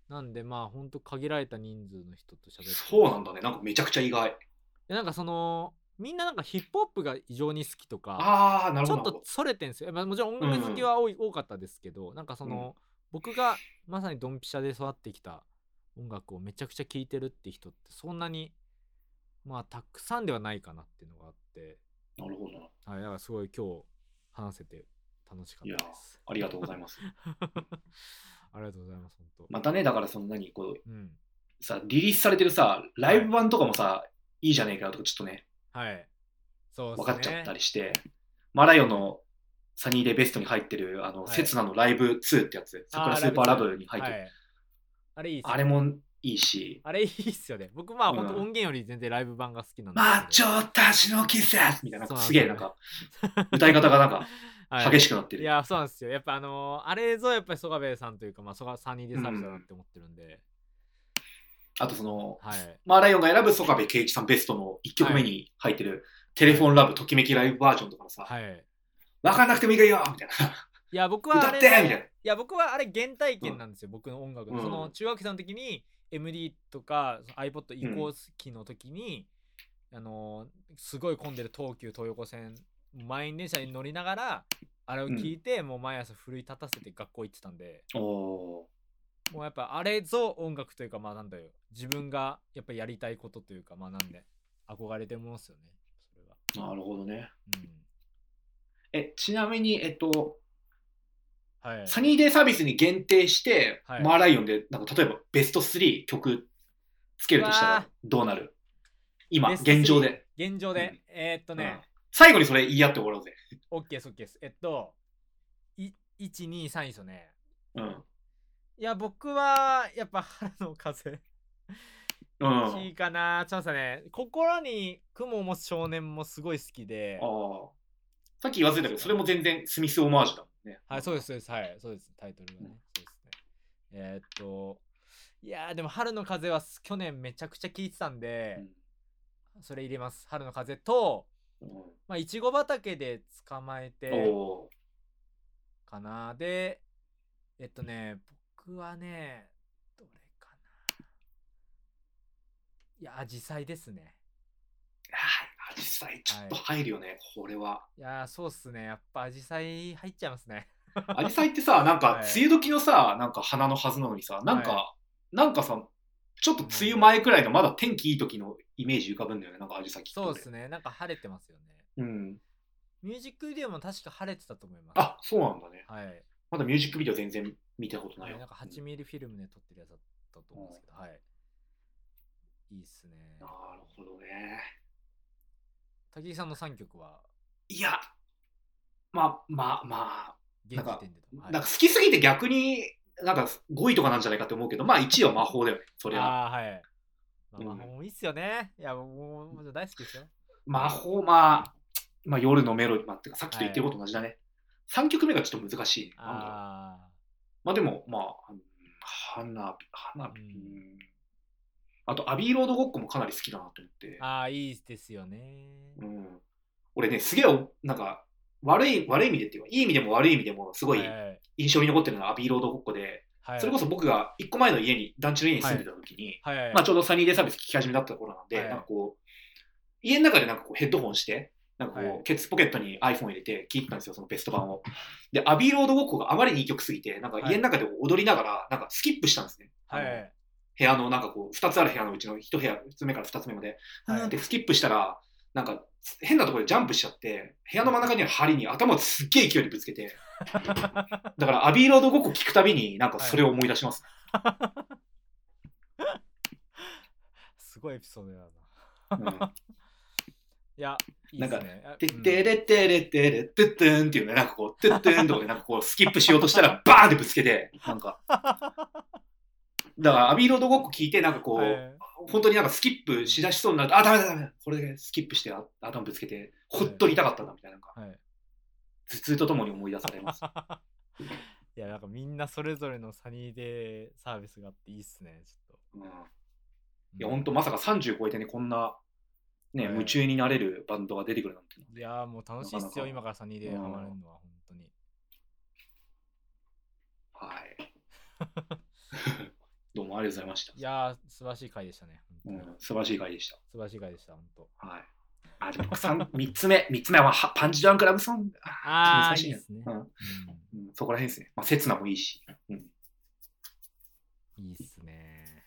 なんでまあほんと限られた人数の人と喋ってそうなんだね。なんかめちゃくちゃ意外。でなんかそのみんななんかヒップホップが異常に好きとかああ、なるちょほど。っとそれてんすよ、まあ、もちろん音楽好きは多い、多かったですけどなんかその、僕がまさにドンピシャで育ってきた音楽をめちゃくちゃ聴いてるって人ってそんなにまあたくさんではないかなっていうのがあって、なるほどな。はい、だからすごい今日話せて楽しかったです。ありがとうございます。ありがとうございます、本当。またね、だからその何、こう、うん。さ、リリースされてるさ、ライブ版とかもさ、いいじゃねえかよとか、ちょっとね、はい。そうね。分かっちゃったりして、マラヨのサニーデーベストに入ってる、あの、はい刹那のライブ2ってやつ、あ桜スーパーラブに入ってる。はい、あれいいっすよあれもいいし、あれいいっすよね。僕まあうん本当音源より全然ライブ版が好きなんですけど。マッチョたちの季節みたいな、すげえなんか、歌い方がなんかはい激しくなってる。いや、そうなんですよ。やっぱあのーあれぞやっぱり曽我部さんというか、まあ、曽我サニーでサービスだなって思ってるんで、あとその、はい。マーライオンが選ぶ曽我部圭一さんベストの1曲目に入ってる、テレフォンラブときめきライブバージョンとかのさ、はい。わかんなくてもいいよみたいな。いや、僕はあれ、歌ってみたいな。いや、僕はあれ原体験なんですよ、僕の音楽の。うんその中学生の時に MD とか iPod 移行期の時に、あのーすごい混んでる東急東横線満員電車に乗りながらあれを聞いて、もう毎朝奮い立たせて学校行ってたんで。おー。もうやっぱあれぞ音楽というかまあなんだよ。自分がやっぱやりたいことというかまあなんで。憧れてるものですよね。それは。なるほどね。うん。え、ちなみに、えっと、はい。サニーデーサービスに限定して、はい。マーライオンで、なんか例えばベスト3曲つけるとしたらどうなる？今、ベスト3現状で。現状で、うん。えーっとね、最後にそれ言い合って終わろうぜ。オッケーですオッケーですえっとい123位ですよねうん。いや僕はやっぱ春の風うん。いいかなちょっと待ってね心に雲を持つ少年もすごい好きでああ。さっき言わせたけど、それも全然スミスオマージュだもんね。はいそうですそうですはいそうですタイトルがね、うんそうですねえーっといやーでも春の風は去年めちゃくちゃ聴いてたんで、それ入れます春の風とうん。まあいちご畑で捕まえてかな。でえっとね僕はねどれかな。いやアジサイですね。はい。アジサイちょっと入るよね、これは。いやーそうっすね。やっぱアジサイ入っちゃいますね。アジサイってさ、なんか はい。梅雨時のさ、なんか花のはずなのにさ、なんか、はなんかさ、ちょっと梅雨前くらいのまだ天気いい時のイメージ浮かぶんだよね、なんかアジサイって。そうですね。なんか晴れてますよね。うん。ミュージックビデオも確か晴れてたと思います。あ、そうなんだね。はい。まだミュージックビデオ全然見たことないよ。はいなんか8ミリフィルムで撮ってるやつだったと思うんですけど、はい。いいっすね。なるほどね。滝井さんの3曲は？いや、まあまあまあ、現時点でなんか好きすぎて逆になんか5位とかなんじゃないかって思うけど、まあ1位は魔法だよね、それは。ああはい。まあ、うん。まあもういいっすよね。いやもう大好きですよ。魔法、まあ、まあ夜のメロディー、まあ、てかさっきと言ってること同じだね。3曲目がちょっと難しい。なんだろうあまあでも、まあ、うん花火、花火、うん。うん。あと、アビーロードごっこもかなり好きだなと思って。ー。あーいいですよね。うん、俺ね、すげえお、なんか、悪い、悪い意味でっていうか、いい意味でも悪い意味でも、すごいはい印象に残ってるのはアビーロードごっこで、はい。それこそ僕が1個前の家に、団地の家に住んでた時に、はい。はい。まあちょうどサニーデイサービス聞き始めだった頃なんで、はい。なんかこう、家の中でなんかこうヘッドホンして、なんかこう、はい。ケツポケットに iPhone 入れて聞いてたんですよ、そのベスト版を。で、アビーロードごっこがあまりにいい曲すぎて、なんか家の中で踊りながら、なんかスキップしたんですね。部屋のなんかこう、二つある部屋のうちの一部屋、一つ目から二つ目まで、はい。うんってスキップしたら、なんか変なところでジャンプしちゃって、部屋の真ん中にある針に頭をすっげえ勢いでぶつけて、だからアビーロードごっこ聞くたびになんかそれを思い出します。すごいエピソードだな。うん。いやいいっすね。あてうん。ってれってれってれってってんっていうね、なんかこう、てってんとかでなんかこう、スキップしようとしたら、バーンってぶつけて、なんか、だから、アビーロードごっこ聞いて、なんかこう、はい。本当になんかスキップしだしそうになると、あ、ダメだダメだ、これでスキップしてあ頭ぶつけて、ほっとり痛かったんだみたいな、なんか、はい頭痛とともに思い出されます。いやなんかみんなそれぞれのサニーデーサービスがあっていいっすねちょっうん、いとや、本当まさか30超えてね、こんな、ね、はい夢中になれるバンドが出てくるなんて。いやーもう楽しいっすよなかなか今からサニーデーハマれるのは本当にはい。どうもありがとうございましたい。やー素晴らしい回でしたね素晴らしい回でした。素晴らしい回でした本当はい。あ、でも三三つ目、三つ目ははパンチダウンクラブソング。ああ難しいですね、うん。ううん、そこら辺ですね。まあ、刹那もいいし。うん、ん、いいっすね。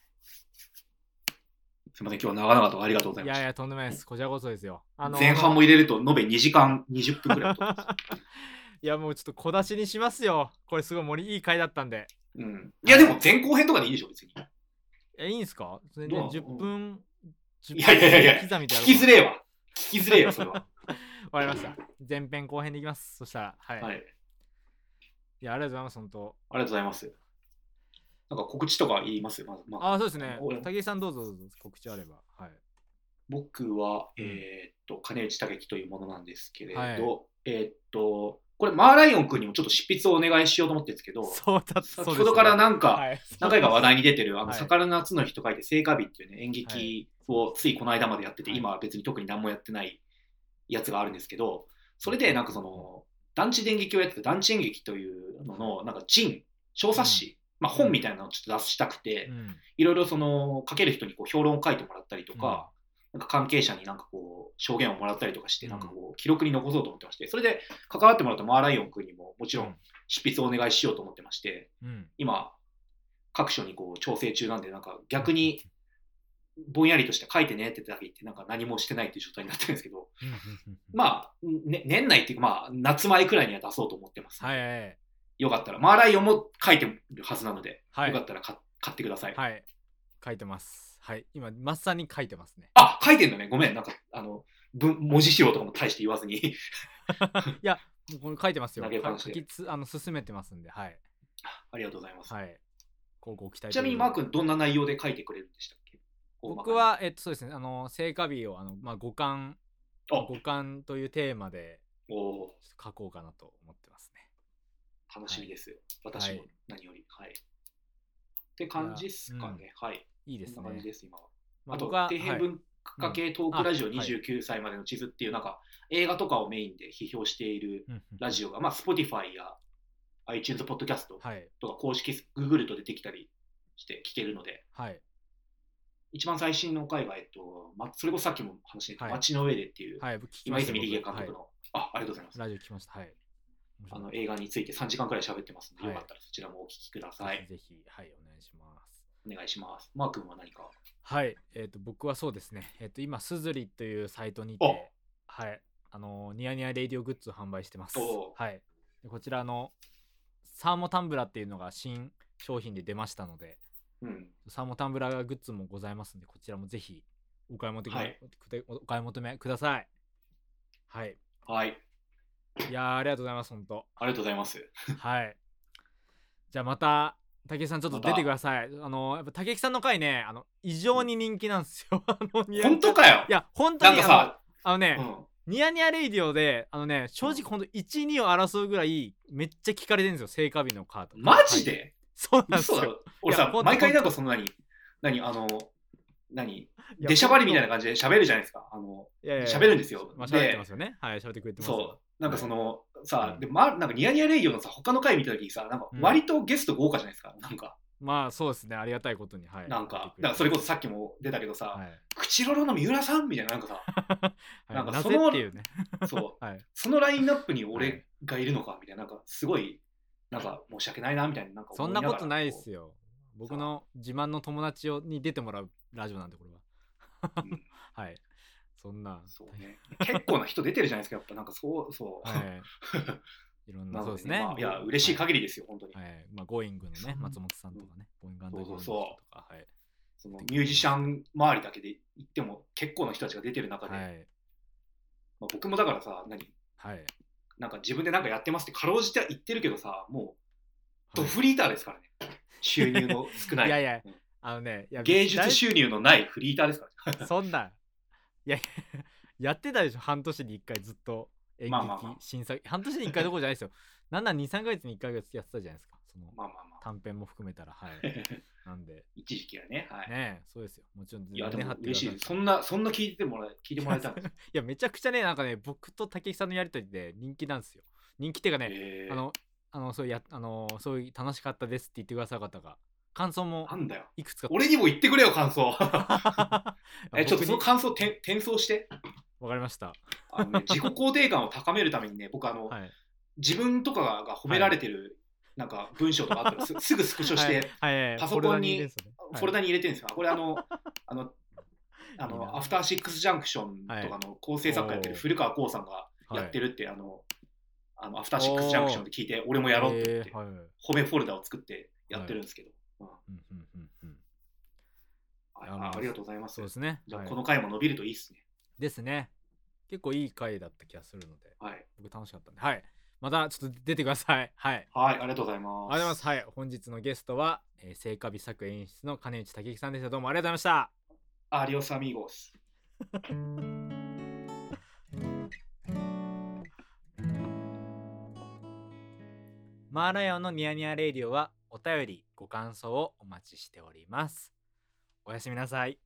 すみません、今日は長々とありがとうございました。いやいやとんでもないです。こちらこそですよ。あの前半も入れると延べ2時間20分くらいいやもうちょっと小出しにしますよ。これすごい盛りいい回だったんで。うん、いや、でも前後編とかでいいでしょ、別に。えいいんすか？それでどうなの？10分10いやいやいやいや刻みでや聞きづれえわ。聞きづれえよ、それは。わかりました。前編後編でいきます。そしたらはい、、はい。い。やありがとうございます本当。ありがとうございます。なんか告知とか言いますまず。まあ、あそうですね。俺武井さんどうぞどうぞ告知あれば。はい。僕は、うん。えーっと、金内武樹というものなんですけれど、はい。えーっと、これ、マーライオン君にもちょっと執筆をお願いしようと思ってるんですけど、そうだ先ほどからなんか、はい、何回か話題に出てる、あの、はい。魚の夏の日と書いて、聖火日っていうね、演劇をついこの間までやってて、はい。今は別に特に何もやってないやつがあるんですけど、それでなんかその、団地電撃をやってて、団地演劇というのの、なんか、人、小冊子、まあ本みたいなのをちょっと出したくて、うん。いろいろその、書ける人にこう評論を書いてもらったりとか、なんか関係者になんかこう、証言をもらったりとかして、うん。なんかこう、記録に残そうと思ってまして、それで関わってもらったマーライオン君にももちろん執筆をお願いしようと思ってまして、うん。今、各所にこう調整中なんで、なんか逆にぼんやりとして書いてねってだけ言って、なんか何もしてないっていう状態になってるんですけど、うんまあ、ね、年内っていうか、まあ、夏前くらいには出そうと思ってます。はいはいはい。よかったら、マーライオンも書いてるはずなので、はい。よかったら買買ってください。はい。書いてます。はい。今まさに書いてますね。あ、書いてんだね。ごめん。なんか、あの、文文字資料とかも大して言わずに。いやもうこれ書いてますよ。書きつあの進めてますんで。はい。ありがとうございます。はい。こうご期待ちなみにマー君どんな内容で書いてくれるんでしたっけ？僕、はえっとそうですねあの聖火日をあのまあ五感五感というテーマでおお書こうかなと思ってますねー楽しみですよ。私もはい何より。はい。って感じっすかね。はい。いいですねこんな感じです、今は。まあと、僕ははい底辺文化系トークラジオうんあはい29歳までの地図っていう、なんか、映画とかをメインで批評しているうんうんラジオが、まあ、Spotify や iTunes ポッドキャストはいとか公式ググると出てきたりして聞けるので、はい一番最新の回が、えっと、ま、それこそさっきも話してた、はい。街の上でっていう、はい今泉理恵監僕督の、あ、ありがとうございます。はいラジオ聞きました。はい。あの映画について3時間くらい喋ってますので、はい。よかったらそちらもお聞きください。ぜひはいお願いします。お願いします。マー君は何か？はい、えっ、と僕はそうですね、えっ、と今すずりというサイトにて、はい、あのニヤニヤレイディオグッズを販売してます。おはい。でこちらあのサーモタンブラーっていうのが新商品で出ましたので、うん。サーモタンブラーグッズもございますので、こちらもぜひお買い求め、はいくでお買い求めください。はい。はい。いやーありがとうございます本当。ありがとうございます。はい。じゃあまた武井さんちょっと出てください。あのやっぱ武井さんの回ね、あの異常に人気なんですよ。あの本当かよいや本当にあのかさ、あのね、うん、ニヤニヤレイディオであのね正直ほんと1、2を争うぐらいめっちゃ聞かれてるんですよ聖火日のカード。マジで、はいそうなんですよ。俺さ毎回なんかその何、何、あの、何、出しゃばりみたいな感じで喋るじゃないですか。あの、喋るんですよまあで喋ってますよね。はい喋ってくれてますよ。そう、なんかその、さ、うんで、ま、なんかニヤニヤレイオのさ、他の回見た時にさ、なんかうん割とゲスト豪華じゃないですか。なんか、まあそうですねありがたいことにはい。なんか、だからそれこそさっきも出たけどさ、はい。口ロロの三浦さんみたいな、なんかさ、はいなんかなその。そう、はい。そのラインナップには俺いがいるのかみたいな、なんかすごい、なんか申し訳ないなみたいな、なんかそんなことないですよ。僕の自慢の友達をに出てもらうラジオなんでこれは。うん はい。そんな。そうね。結構な人出てるじゃないですか、やっぱなんかそう、そう。はい。いろんななのそうですね。まあいや、嬉しい限りですよ、本当に。はい。まあ、ゴーイングのね、うん松本さんとかね、うそうそうゴーイングの人とか、はい。そのミュージシャン周りだけで言っても結構な人たちが出てる中で、はい。まあ、僕もだからさ、何？はい。なんか自分でなんかやってますってかろうじて言ってるけどさ、もうドはいフリーターですからね。収入の少ない。いやいやうんあのね、いや芸術収入のないフリーターですからね。そんな、いやいや、やってたでしょ、半年に1回ずっと演劇、まあまあまあ新作、半年に1回どころじゃないですよ。なんなん2、3ヶ月に1回ぐらいやってたじゃないですか。そのまあまあまあ。短編も含めたら、はい。なんで、一時期はね。はい。ねえそうですよ。もちろん、いや、でも嬉しいそんな、そんな聞いてもらえ、聞いてもらえたんですよ。いや、めちゃくちゃね、なんかね、僕と武井さんのやりとりで人気なんですよ。人気っていうかね、あの、あの、そうや、あの、そういう楽しかったですって言ってくださる方が、感想もなんだよ。いくつか。俺にも言ってくれよ、感想。え、ちょっとその感想転転送して。わかりました。あのね、自己肯定感を高めるためにね、僕あの、はい。自分とかが褒められてる、なんか文章とかあったらす すぐスクショして、パソコンにフォルダに入れてるんですよ。これ あの、あの、あの、アフターシックスジャンクションとかの構成作家やってる古川光さんがやってるって、あの、あのアフターシックスジャンクションで聞いて、俺もやろうって言って褒めフォルダを作ってやってるんですけど。ありがとうございます。そう。ですね。じゃこの回も伸びるといいっすね。ですね。結構いい回だった気がするので、はい。僕楽しかったんで、はい。またちょっと出てください。はい。はい、ありがとうございます。ありがとうございます。はい。本日のゲストは、えー、聖火日作演出の金内武樹さんでした。どうもありがとうございました。アリオスアミーゴス。マーライオンのニヤニヤレイディオはお便り、ご感想をお待ちしております。おやすみなさい。